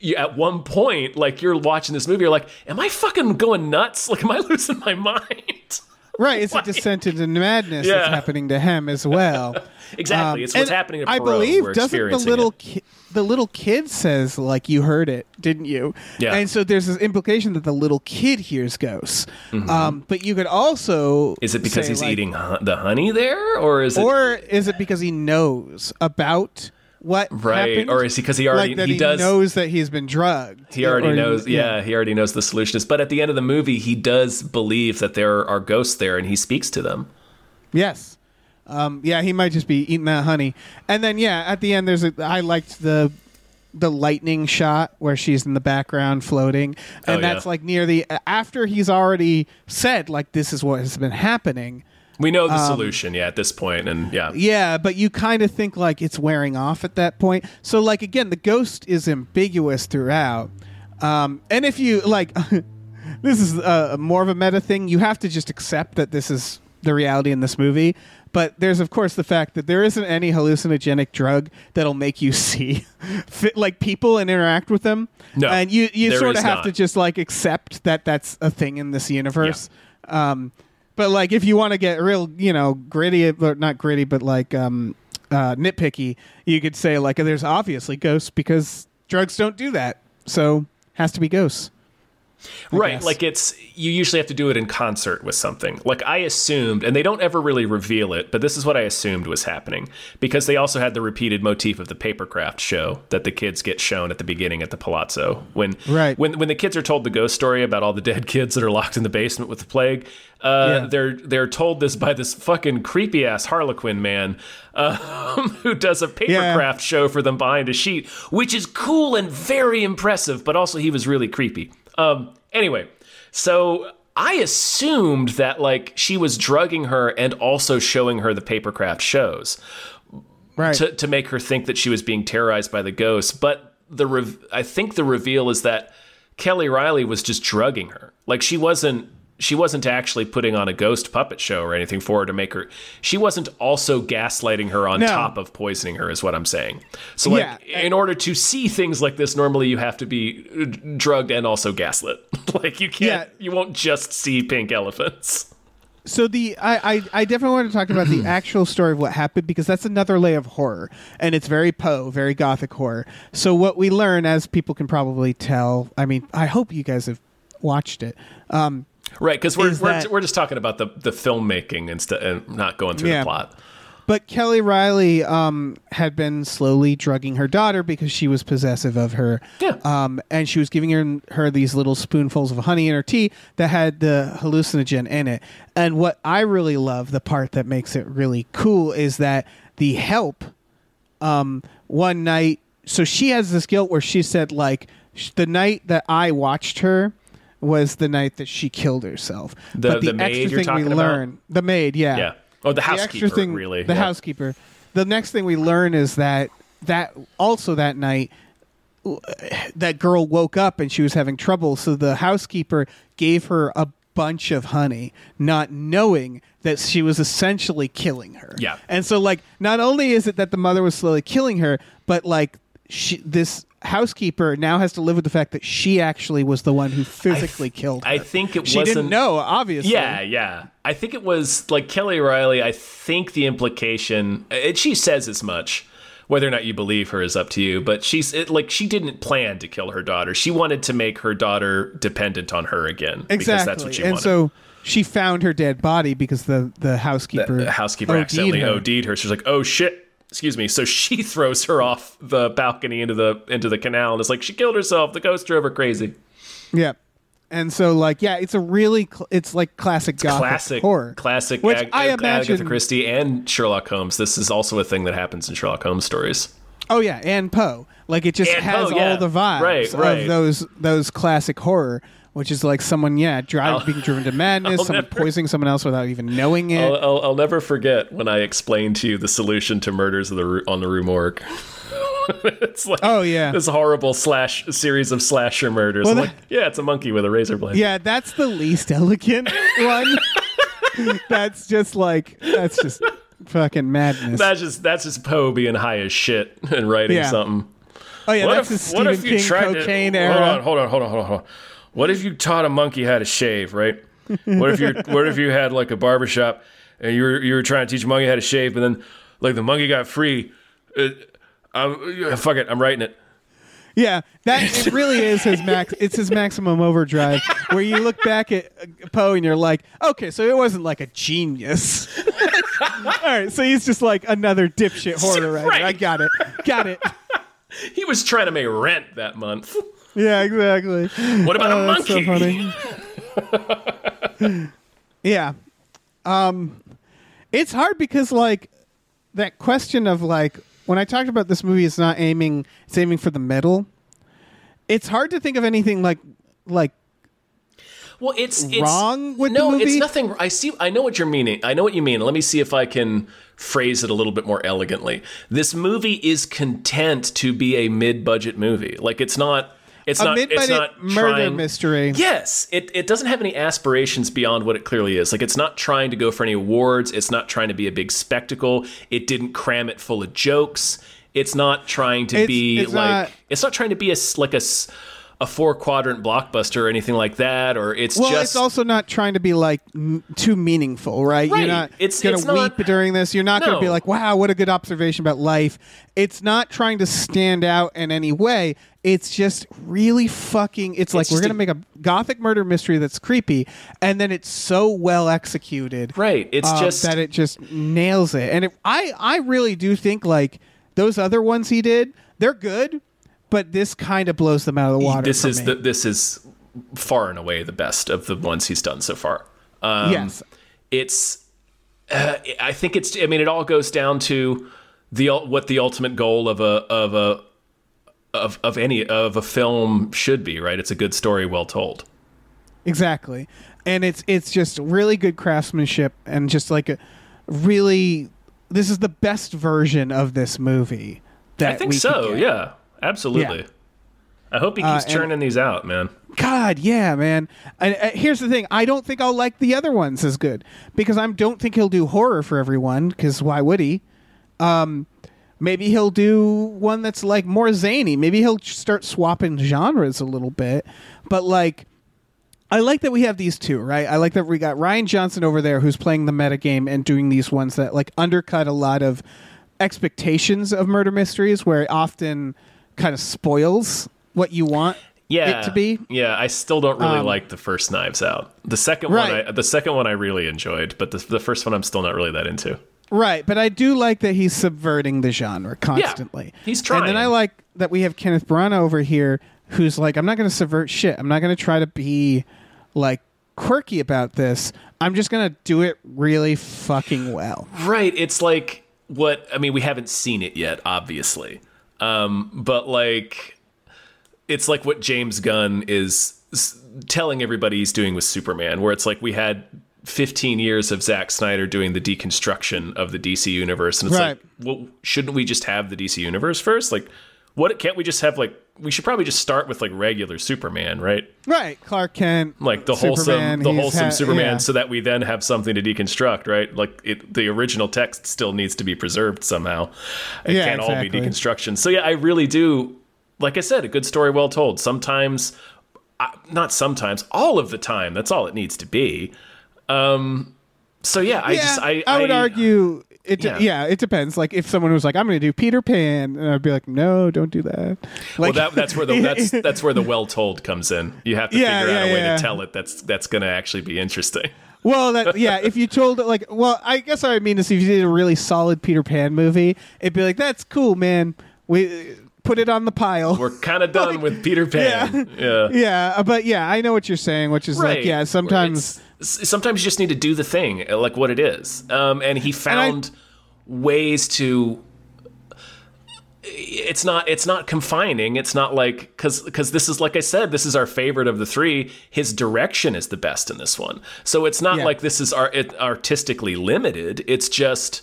you, at one point like you're watching this movie you're like am i fucking going nuts like am i losing my mind Right, it's Why? a descent into madness Yeah. that's happening to him as well. exactly Um, it's what's happening to I believe We're doesn't the little ki- the little kid says like you heard it, didn't you? Yeah. And so there's this implication that the little kid hears ghosts. Um, but you could also Mm-hmm. is it because say, he's like- eating hu- the honey there or is it or is it because he knows about what Right, happened? or is he- 'cause he already- like that he he, does- knows that he's been drugged. He already Or- knows. Yeah, he already knows the solution is. But at the end of the movie, he does believe that there are ghosts there, and he speaks to them. Yes. Um, yeah, he might just be eating that honey. And then yeah, at the end there's a I liked the the lightning shot where she's in the background floating. And Oh, that's yeah. like near the after he's already said like this is what has been happening. We know the solution, yeah, at this point, and yeah, Yeah, but you kind of think like it's wearing off at that point. So like again, the ghost is ambiguous throughout. Um, and if you like, this is uh, more of a meta thing. You have to just accept that this is the reality in this movie. But there's of course the fact that there isn't any hallucinogenic drug that'll make you see fit, like people and interact with them. No, and you you sort of have not. to just like accept that that's a thing in this universe. Um, but like, if you want to get real, you know, gritty, or not gritty, but like um, uh, nitpicky, you could say like, there's obviously ghosts because drugs don't do that, so has to be ghosts. Right. guess. Like it's you usually have to do it in concert with something. Like I assumed, and they don't ever really reveal it, but this is what I assumed was happening because they also had the repeated motif of the papercraft show that the kids get shown at the beginning at the Palazzo when Right. when when the kids are told the ghost story about all the dead kids that are locked in the basement with the plague. Uh, Yeah. They're they're told this by this fucking creepy ass Harlequin man um, who does a papercraft show for them behind a sheet, which is cool and very impressive, but also he was really creepy. Um, anyway, so I assumed that like she was drugging her and also showing her the papercraft shows Right. to, to make her think that she was being terrorized by the ghosts. But the rev- I think the reveal is that Kelly Reilly was just drugging her. Like she wasn't she wasn't actually putting on a ghost puppet show or anything for her to make her. She wasn't also gaslighting her on No. top of poisoning her, is what I'm saying. So like Yeah. in order to see things like this, normally you have to be uh, drugged and also gaslit. like you can't Yeah. you won't just see pink elephants. so the I, I I definitely want to talk about the actual story of what happened because that's another layer of horror and it's very Poe, very gothic horror. So what we learn, as people can probably tell, I mean, I hope you guys have watched it. Um, Right, because we're we're, that- we're just talking about the the filmmaking instead and not going through Yeah. the plot. But Kelly Reilly um, had been slowly drugging her daughter because she was possessive of her. Yeah. Um, and she was giving her, her these little spoonfuls of honey in her tea that had the hallucinogen in it. And what I really love, the part that makes it really cool, is that the help um, one night. So she has this guilt where she said, like, sh- the night that I watched her was the night that she killed herself. The- but the, the maid extra you're thing we talking about? learn, the maid, yeah, Yeah. Oh, the the housekeeper, extra thing, really. the yeah. housekeeper. The next thing we learn is that that also that night that girl woke up and she was having trouble, so the housekeeper gave her a bunch of honey, not knowing that she was essentially killing her. Yeah. And so like not only is it that the mother was slowly killing her, but like she this housekeeper now has to live with the fact that she actually was the one who physically killed her. I think it she wasn't. She didn't know, obviously. Yeah, yeah. I think it was like Kelly Reilly. I think the implication, and she says as much. Whether or not you believe her is up to you, but she's it, like she didn't plan to kill her daughter. She wanted to make her daughter dependent on her again Exactly. because that's what she and wanted. so she found her dead body because the the housekeeper the housekeeper OD'd accidentally her. OD'd her. She's like, "Oh shit." Excuse me. So she throws her off the balcony into the into the canal, and it's like she killed herself. The ghost drove her crazy. Yeah. And so, like, yeah, it's a really, cl- it's like classic gothic classic horror, classic which Ag- I Agatha imagine. Christie and Sherlock Holmes. This is also a thing that happens in Sherlock Holmes stories. Oh yeah, and Poe. Like, it just And has Poe, yeah. all the vibes Right, right. of those those classic horror, which is like someone, yeah, drive, I'll- being driven to madness, I'll someone never- poisoning someone else without even knowing it. I'll, I'll, I'll never forget when I explained to you the solution to murders of the on the Rue Morgue. it's like Oh, yeah. this horrible slash series of slasher murders. Well, that- like, yeah, it's a monkey with a razor blade. yeah, that's the least elegant one. that's just like that's just fucking madness. That's just that's just Poe being high as shit and writing Yeah. something. oh yeah, what that's if, the what Stephen if you King tried cocaine to, era. Hold on, hold on, hold on, hold on, hold on. What if you taught a monkey how to shave, right? What if you what if you had like a barbershop and you were you were trying to teach a monkey how to shave, but then like the monkey got free. Uh, I'm, fuck it, I'm writing it. Yeah, that it really is his max. It's his maximum overdrive, where you look back at uh, Poe and you're like, okay, so it wasn't like a genius. All right, so he's just like another dipshit horror writer. Right. I got it, got it. He was trying to make rent that month. Yeah, exactly. What about Oh, a that's so monkey? funny. yeah, um, it's hard because like that question of like when I talked about this movie, it's not aiming, it's aiming for the middle. It's hard to think of anything like like Well, it's, it's wrong with the no, it's nothing. I see. I know what you're meaning. I know what you mean. Let me see if I can phrase it a little bit more elegantly. This movie is content to be a mid-budget movie. Like it's not. It's a not. It's not murder trying, mystery. Yes, it, it doesn't have any aspirations beyond what it clearly is. Like it's not trying to go for any awards. It's not trying to be a big spectacle. It didn't cram it full of jokes. It's not trying to It's- be it's like not- it's not trying to be a like a a four quadrant blockbuster or anything like that. Or it's Well, just it's also not trying to be like m- too meaningful, right? Right. You're not It's- gonna it's weep not- during this. You're not gonna be like, "Wow, what a good observation about life." It's not trying to stand out in any way. It's just really fucking. It's like we're gonna a- make a gothic murder mystery that's creepy, and then it's so well executed, Right. It's um, just that it just nails it. And it, I, I really do think like those other ones he did, they're good, but this kind of blows them out of the water. this for is the this is far and away the best of the ones he's done so far. Um, yes. it's uh, I think it's I mean it all goes down to the what the ultimate goal of a of a of of any of a film should be, right? It's a good story well told. Exactly. And it's it's just really good craftsmanship and just like a really this is the best version of this movie that I think so. Yeah. Absolutely. Yeah. I hope he Uh, keeps and- churning these out, man. God, yeah, man. And uh, here's the thing: I don't think I'll like the other ones as good because I don't think he'll do horror for everyone. Because why would he? Um, maybe he'll do one that's like more zany. Maybe he'll start swapping genres a little bit. But like, I like that we have these two, right? I like that we got Rian Johnson over there who's playing the metagame and doing these ones that like undercut a lot of expectations of murder mysteries, where often kind of spoils what you want yeah, it to be. Yeah, I still don't really Um, like the first Knives Out. The second Right. one, I, the second one I really enjoyed, but the, the first one I'm still not really that into. Right, but I do like that he's subverting the genre constantly. he's trying. And then. I like that we have Kenneth Branagh over here, who's like, I'm not going to subvert shit. I'm not going to try to be like quirky about this. I'm just going to do it really fucking well. Right. It's like what I mean, we haven't seen it yet, obviously. Um, but like it's like what James Gunn is telling everybody he's doing with Superman, where it's like we had 15 years of Zack Snyder doing the deconstruction of the DC universe, and it's Right. like, well, shouldn't we just have the DC universe first? Like, what can't we just have like we should probably just start with like regular Superman, right? Right, Clark Kent, like the Superman, wholesome the wholesome ha- superman yeah. so that we then have something to deconstruct right? Like it, the original text still needs to be preserved somehow. It Yeah, can't all be deconstruction. So yeah i really do like i said a good story well told. Sometimes uh, not sometimes all of the time that's all it needs to be. Um so yeah i yeah, just i I would argue it. Yeah. Yeah. it depends. Like if someone was like, "I'm going to do Peter Pan," and I'd be like, "No, don't do that." well, that, that's where the that's that's where the well told comes in. You have to Yeah, figure out yeah, a way to tell it that's that's going to actually be interesting. Well, that yeah. If you told it like, well, I guess I mean is if you did a really solid Peter Pan movie, it'd be like, "That's cool, man. We put it on the pile." We're kind of done with Peter Pan. Yeah. yeah, uh, but yeah, I know what you're saying, which is like, yeah, sometimes. Sometimes you just need to do the thing, uh, like what it is. Um, and he I- found ways to. It's not. It's not confining. It's not like because because this is like I said. This is our favorite of the three. His direction is the best in this one. So it's not Yeah. like this is ar- it, artistically limited. It's just.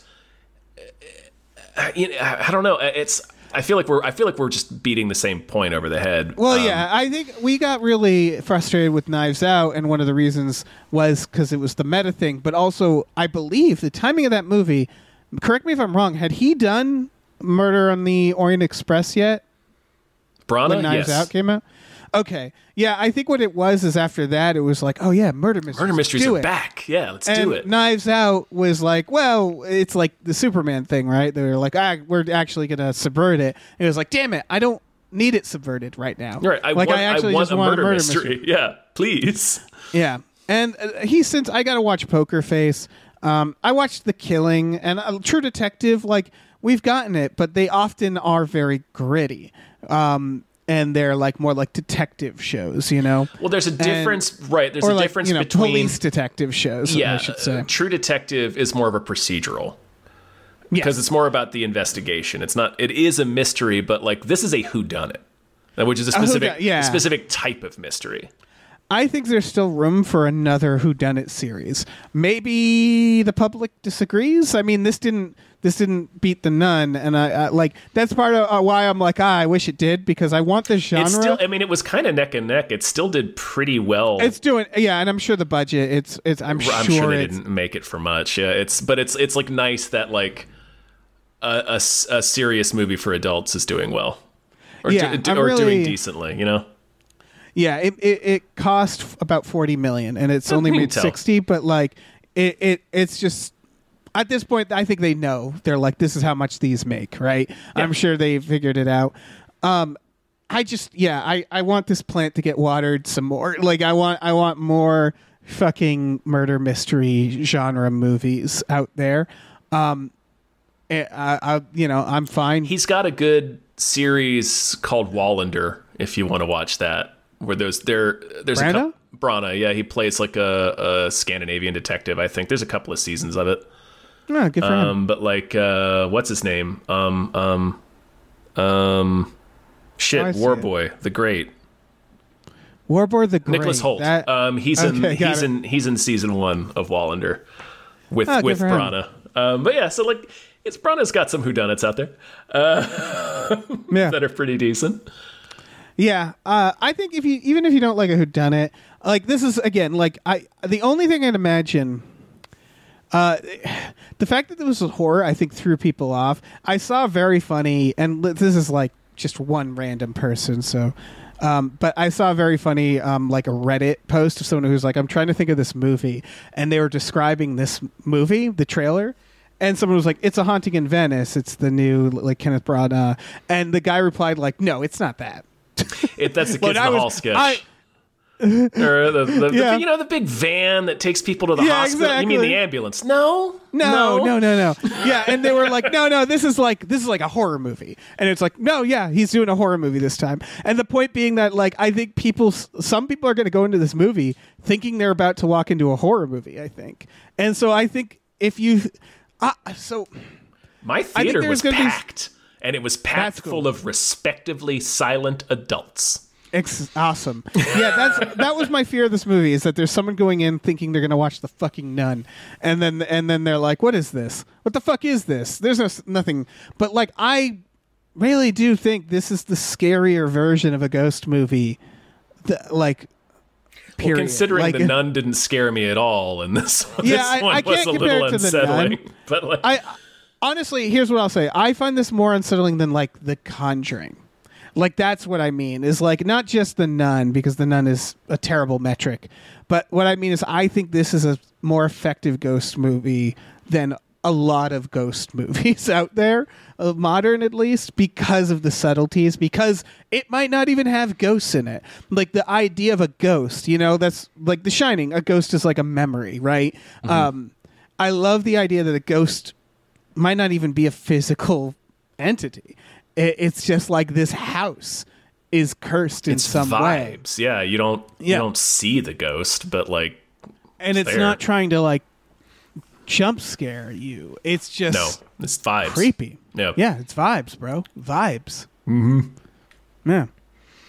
uh, You know, I I don't know. It's. I feel like we're. I feel like we're just beating the same point over the head. Well, Um, yeah, I think we got really frustrated with Knives Out, and one of the reasons was because it was the meta thing, but also I believe the timing of that movie. Correct me if I'm wrong. Had he done Murder on the Orient Express yet? Branagh, when Knives yes. Out came out. Okay, yeah, I think what it was is after that it was like, oh yeah, murder mysteries. Murder mysteries do are it. back. Yeah, let's And do it. Knives Out was like, well, it's like the Superman thing, right? They were like, ah, we're actually gonna subvert it. And it was like, damn it, I don't need it subverted right now. Right. I like want, I actually want just a want murder, a murder mystery. Yeah, please. Yeah, and uh, he since I got to watch Poker Face. Um, I watched The Killing and uh, True Detective. Like we've gotten it, but they often are very gritty. Um, and they're like more like detective shows, you know, Well, there's a difference, right? There's a like difference you know between police detective shows. yeah. I should say. True Detective is more of a procedural because it's more about the investigation. It's not. It is a mystery, but like this is a whodunit, uh, which is a specific, whodunit, yeah. specific type of mystery. I think there's still room for another whodunit series. Maybe the public disagrees. I mean, this didn't this didn't beat the Nun, and I, I like that's part of uh, why I'm like, ah, I wish it did because I want this genre. It's still. I mean, it was kind of neck and neck. It still did pretty well. It's doing yeah, and I'm sure the budget. It's it's. I'm, I'm sure, sure they didn't make it for much. Yeah, it's but it's it's like nice that like a a serious movie for adults is doing well, or, Yeah, do- or doing decently. You know. Yeah, it, it it cost about forty million, and it's only made tell. sixty. But like, it it it's just at this point, I think they know. They're like, this is how much these make, right? I'm sure they figured it out. Um, I just yeah, I I want this plant to get watered some more. Like, I want I want more fucking murder mystery genre movies out there. Um, eh, I, I you know I'm fine. He's got a good series called Wallander. If you want to watch that, where there's there there's a Branagh? couple, Branagh, yeah, he plays like a, a Scandinavian detective. I think there's a couple of seasons of it. Ah, good for him. Um, but like, uh, what's his name? Um, um, um, shit, Oh, Warboy, the Great, Warboard the Great. Nicholas Hoult. That- um, he's in Okay, he's it. in he's in season one of Wallander with Oh, with. Branagh. Um, but yeah, so like, it's Branagh's got some whodunits out there yeah. that are pretty decent. Yeah, uh, I think if you even if you don't like a whodunit, like this is again like I the only thing I'd imagine. Uh, the fact that this was a horror, I think, threw people off. I saw very funny, and this is like just one random person, so. Um, but I saw a very funny, um, like a Reddit post of someone who's like, "I'm trying to think of this movie," and they were describing this movie, the trailer, and someone was like, "It's a haunting in Venice. It's the new like Kenneth Branagh," and the guy replied like, "No, it's not that." It, that's the kids in I the was- hall sketch. I- or the, the, the- you know the big van that takes people to the Yeah, hospital. You mean the ambulance? No, No, no, no, no. Yeah, and they were like, no, no, this is like this is like a horror movie, and it's like, no, yeah, he's doing a horror movie this time. And the point being that like I think people, some people are going to go into this movie thinking they're about to walk into a horror movie. I think, and so I think if you, uh, so My theater was gonna be- packed, and it was packed That's cool. full of respectively silent adults. It's awesome. Yeah, that's that was my fear of this movie is that there's someone going in thinking they're going to watch the fucking nun, and then and then they're like, "What is this? What the fuck is this?" There's no, nothing. But like, I really do think this is the scarier version of a ghost movie. The, like. Well, considering Like, the nun didn't scare me at all, and this, Yeah, this I- one I was can't a compare little it to the Nun. unsettling. But like, I honestly, here's what I'll say. I find this more unsettling than like The Conjuring. Like that's what I mean is like not just the nun because the nun is a terrible metric, but what I mean is I think this is a more effective ghost movie than a lot of ghost movies out there, uh, modern at least, because of the subtleties. Because it might not even have ghosts in it. Like the idea of a ghost, you know, that's like The Shining. A ghost is like a memory, right? Um, I love the idea that a ghost might not even be a physical entity. It, it's just like this house is cursed in it's some way, vibes. Yeah, you don't Yeah. you don't see the ghost, but like and it's there. not trying to like jump scare you. It's just no, it's vibes. creepy. Yep. Yeah, it's vibes, bro. Vibes. Mm-hmm. Yeah,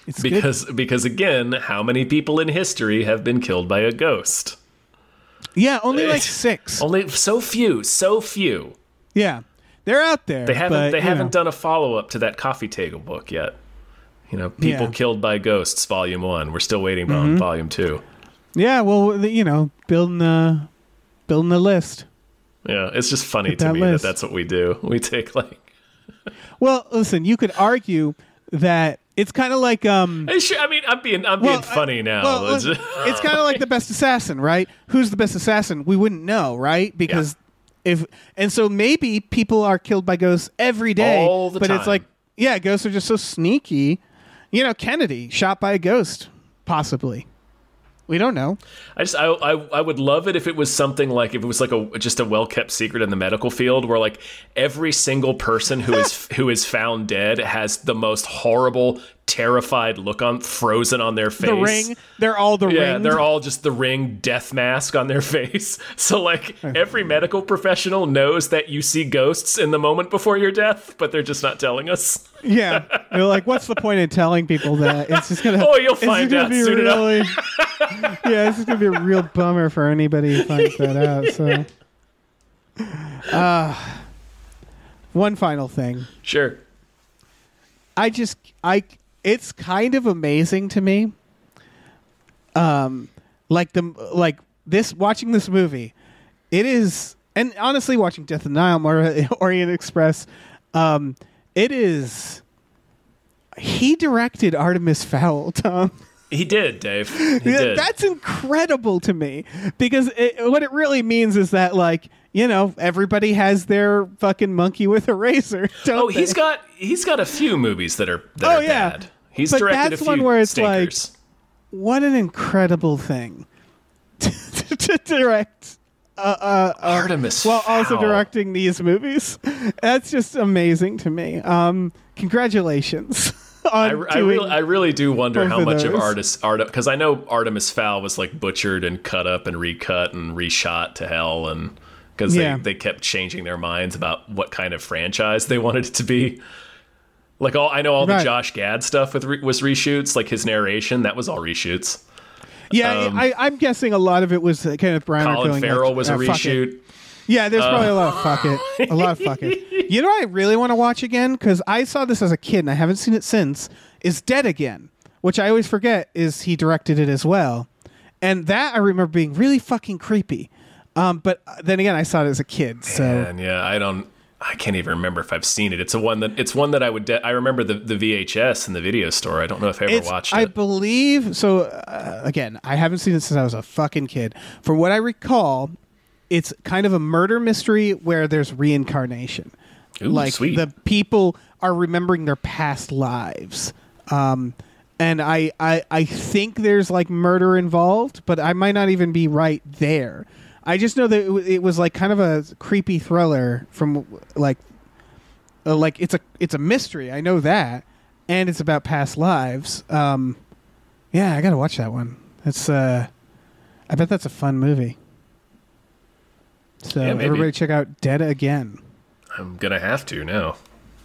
it's good. Because because again, how many people in history have been killed by a ghost? Yeah, only like six. Only so few, so few. Yeah, they're out there. They haven't but, they haven't know. done a follow up to that coffee table book yet. You know, people Yeah. killed by ghosts, volume one. We're still waiting Mm-hmm. on volume two. Yeah, well, you know, building the building the list. Yeah, it's just funny Get to me list. that that's what we do. We take like, Well, listen, you could argue that it's kind of like um. Sure, I mean, I'm being I'm being funny now. Well, It's- it's kind of like the best assassin, right? Who's the best assassin? We wouldn't know, right? Because if and so maybe people are killed by ghosts every day, All the but it's time. like yeah, ghosts are just so sneaky. You know, Kennedy shot by a ghost, possibly. We don't know. I just I, I I would love it if it was something like if it was like a just a well kept secret in the medical field where like every single person who is who is found dead has the most horrible terrified look on frozen on their face. The ring, they're all the Yeah, ring. they're all just the ring death mask on their face. So like every medical professional knows that you see ghosts in the moment before your death, but they're just not telling us. Yeah, they're like, what's the point in telling people that? It's just gonna. Oh, you'll find out soon enough. Yeah, this is gonna be a real bummer for anybody who finds that out. So, uh, one final thing. Sure. I just I it's kind of amazing to me. Um like the like this watching this movie, it is and honestly watching Death and Nile or Orient Express, um it is he directed Artemis Fowl, Tom. He did, Dave. He Yeah, did. That's incredible to me because it, what it really means is that like you know everybody has their fucking monkey with a razor. Don't Oh, he's they? got he's got a few movies that are that Oh, are yeah. bad. He's But directed that's a few one where it's like- what an incredible thing to, to direct Artemis while also directing these movies. That's just amazing to me. Um, congratulations. I, I, really, I really do wonder how of much of those. artist art because I know Artemis Fowl was like butchered and cut up and recut and reshot to hell and because Yeah. they, they kept changing their minds about what kind of franchise they wanted it to be. Like all I know, all Right. the Josh Gad stuff with re, was reshoots. Like his narration, that was all reshoots. yeah, I, I'm guessing a lot of it was uh, Kenneth Branagh Colin. Farrell like, was a "Ah, reshoot. Yeah, there's probably a lot of fuck it. A lot of fuck it. You know what I really want to watch again? Because I saw this as a kid and I haven't seen it since, is Dead Again, which I always forget is he directed it as well. And that I remember being really fucking creepy. Um, but uh, then again, I saw it as a kid. So And yeah, I don't. I can't even remember if I've seen it. It's a one that it's one that I would. De- I remember the, the VHS in the video store. I don't know if I ever it's, watched it. I believe so. Uh, again, I haven't seen it since I was a fucking kid. From what I recall, it's kind of a murder mystery where there's reincarnation. Ooh, like sweet. the people are remembering their past lives. Um, and I, I I think there's like murder involved, but I might not even be right there. I just know that it, w- it was like kind of a creepy thriller from like uh, like it's a it's a mystery. I know that, and it's about past lives. Um, yeah, I gotta watch that one. It's uh, I bet that's a fun movie. So Yeah, everybody check out Dead Again. I'm gonna have to now.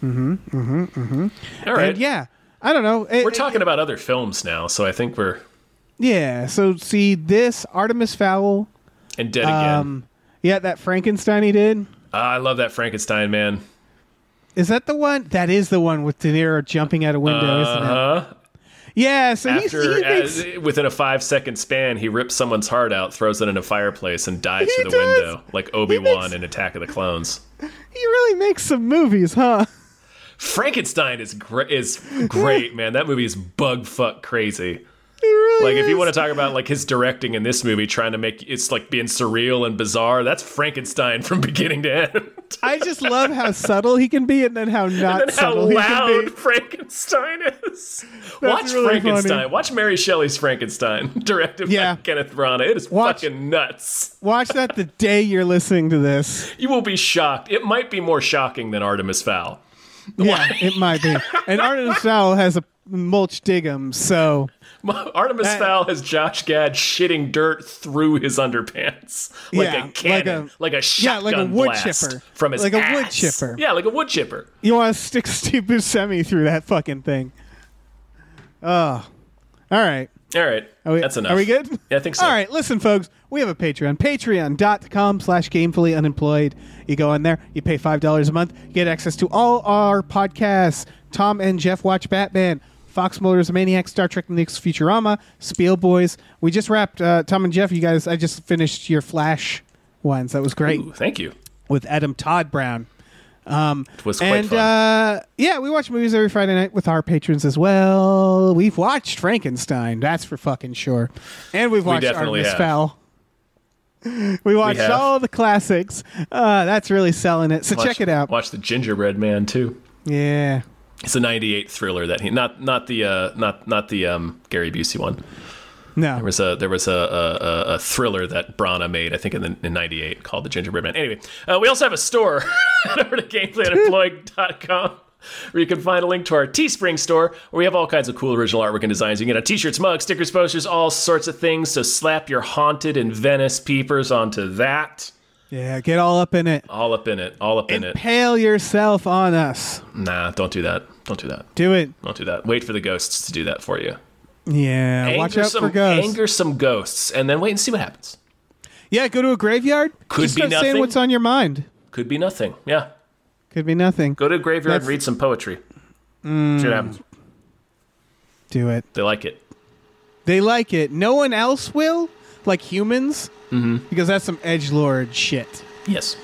Mm-hmm. Mm-hmm. Mm-hmm. All right. And yeah, I don't know. It- We're it- talking about other films now, so I think we're Yeah. So see this Artemis Fowl. and dead again. Um, yeah, that Frankenstein he did. Ah, I love that Frankenstein man. Is that the one? That is the one with De Niro jumping out a window, isn't it? Yeah. So he's, After he makes, as, within a five second span, he rips someone's heart out, throws it in a fireplace, and dives He through the does. window like Obi Wan makes- in Attack of the Clones. he really makes some movies, huh? Frankenstein is great. Is great, man. That movie is bug fuck crazy. Really Like if you want to talk about like his directing in this movie, trying to make it's like being surreal and bizarre. That's Frankenstein from beginning to end. I just love how subtle he can be, and then how not and how subtle he can loud be. Frankenstein is. Watch really Frankenstein. funny. Watch Mary Shelley's Frankenstein, directed Yeah. by Kenneth Branagh. It is Watch- fucking nuts. Watch that the day you're listening to this. You will be shocked. It might be more shocking than Artemis Fowl. Yeah, it might be. And Artemis Fowl has a Mulch Diggums, so Artemis That- Fowl has Josh Gad shitting dirt through his underpants like Yeah, a cannon, like a- a, shotgun yeah, like a wood blast chipper. from his Like a wood chipper. Yeah, like a wood chipper. you want to stick Steve Buscemi through that fucking thing. Oh, all right. All right, Are we, that's enough. Are we good? Yeah, I think so. All right, listen, folks. We have a Patreon. Patreon.com slash gamefully unemployed. You go in there, you pay $5 a month, you get access to all our podcasts. Tom and Jeff watch Batman, Fox Mulder's Maniac, Star Trek The Next Futurama, Spiel Boys. We just wrapped, uh, Tom and Jeff, you guys, I just finished your Flash ones. That was great Ooh, thank you. with Adam Todd Brown. It was quite And fun. uh, yeah, we watch movies every Friday night with our patrons as well. We've watched Frankenstein, that's for fucking sure. And we've watched definitely Artemis. Fowl. We watched have. all the classics. Uh, that's really selling it. So Watch- check it out. Watch the Gingerbread Man too. Yeah. It's a '98 thriller that he not not the uh, not not the um, Gary Busey one. No. There was a there was a, a, a- a thriller that Branagh made, I think in the, in '98, called The Gingerbread Man. Anyway, uh, we also have a store. Over to GamefullyUnemployed.com. Where you can find a link to our Teespring store, where we have all kinds of cool original artwork and designs. You can get on t-shirts, mugs, stickers, posters, all sorts of things. So slap your haunted in Venice peepers onto that. Yeah, get all up in it. All up in it. All up in it. Impale yourself on us. Nah, don't do that. Don't do that. Do it. Don't do that. Wait for the ghosts to do that for you. Yeah. Watch Anger out some, for ghosts. Anger some ghosts, and then wait and see what happens. Yeah, go to a graveyard. Could Just be start saying nothing. what's on your mind. Could be nothing. Yeah. Could be nothing. Go to a graveyard That's- and read some poetry. See what happens. Mm. Do it. They like it. They like it. No one else will, like humans, mm-hmm. because that's some edge lord shit. Yes.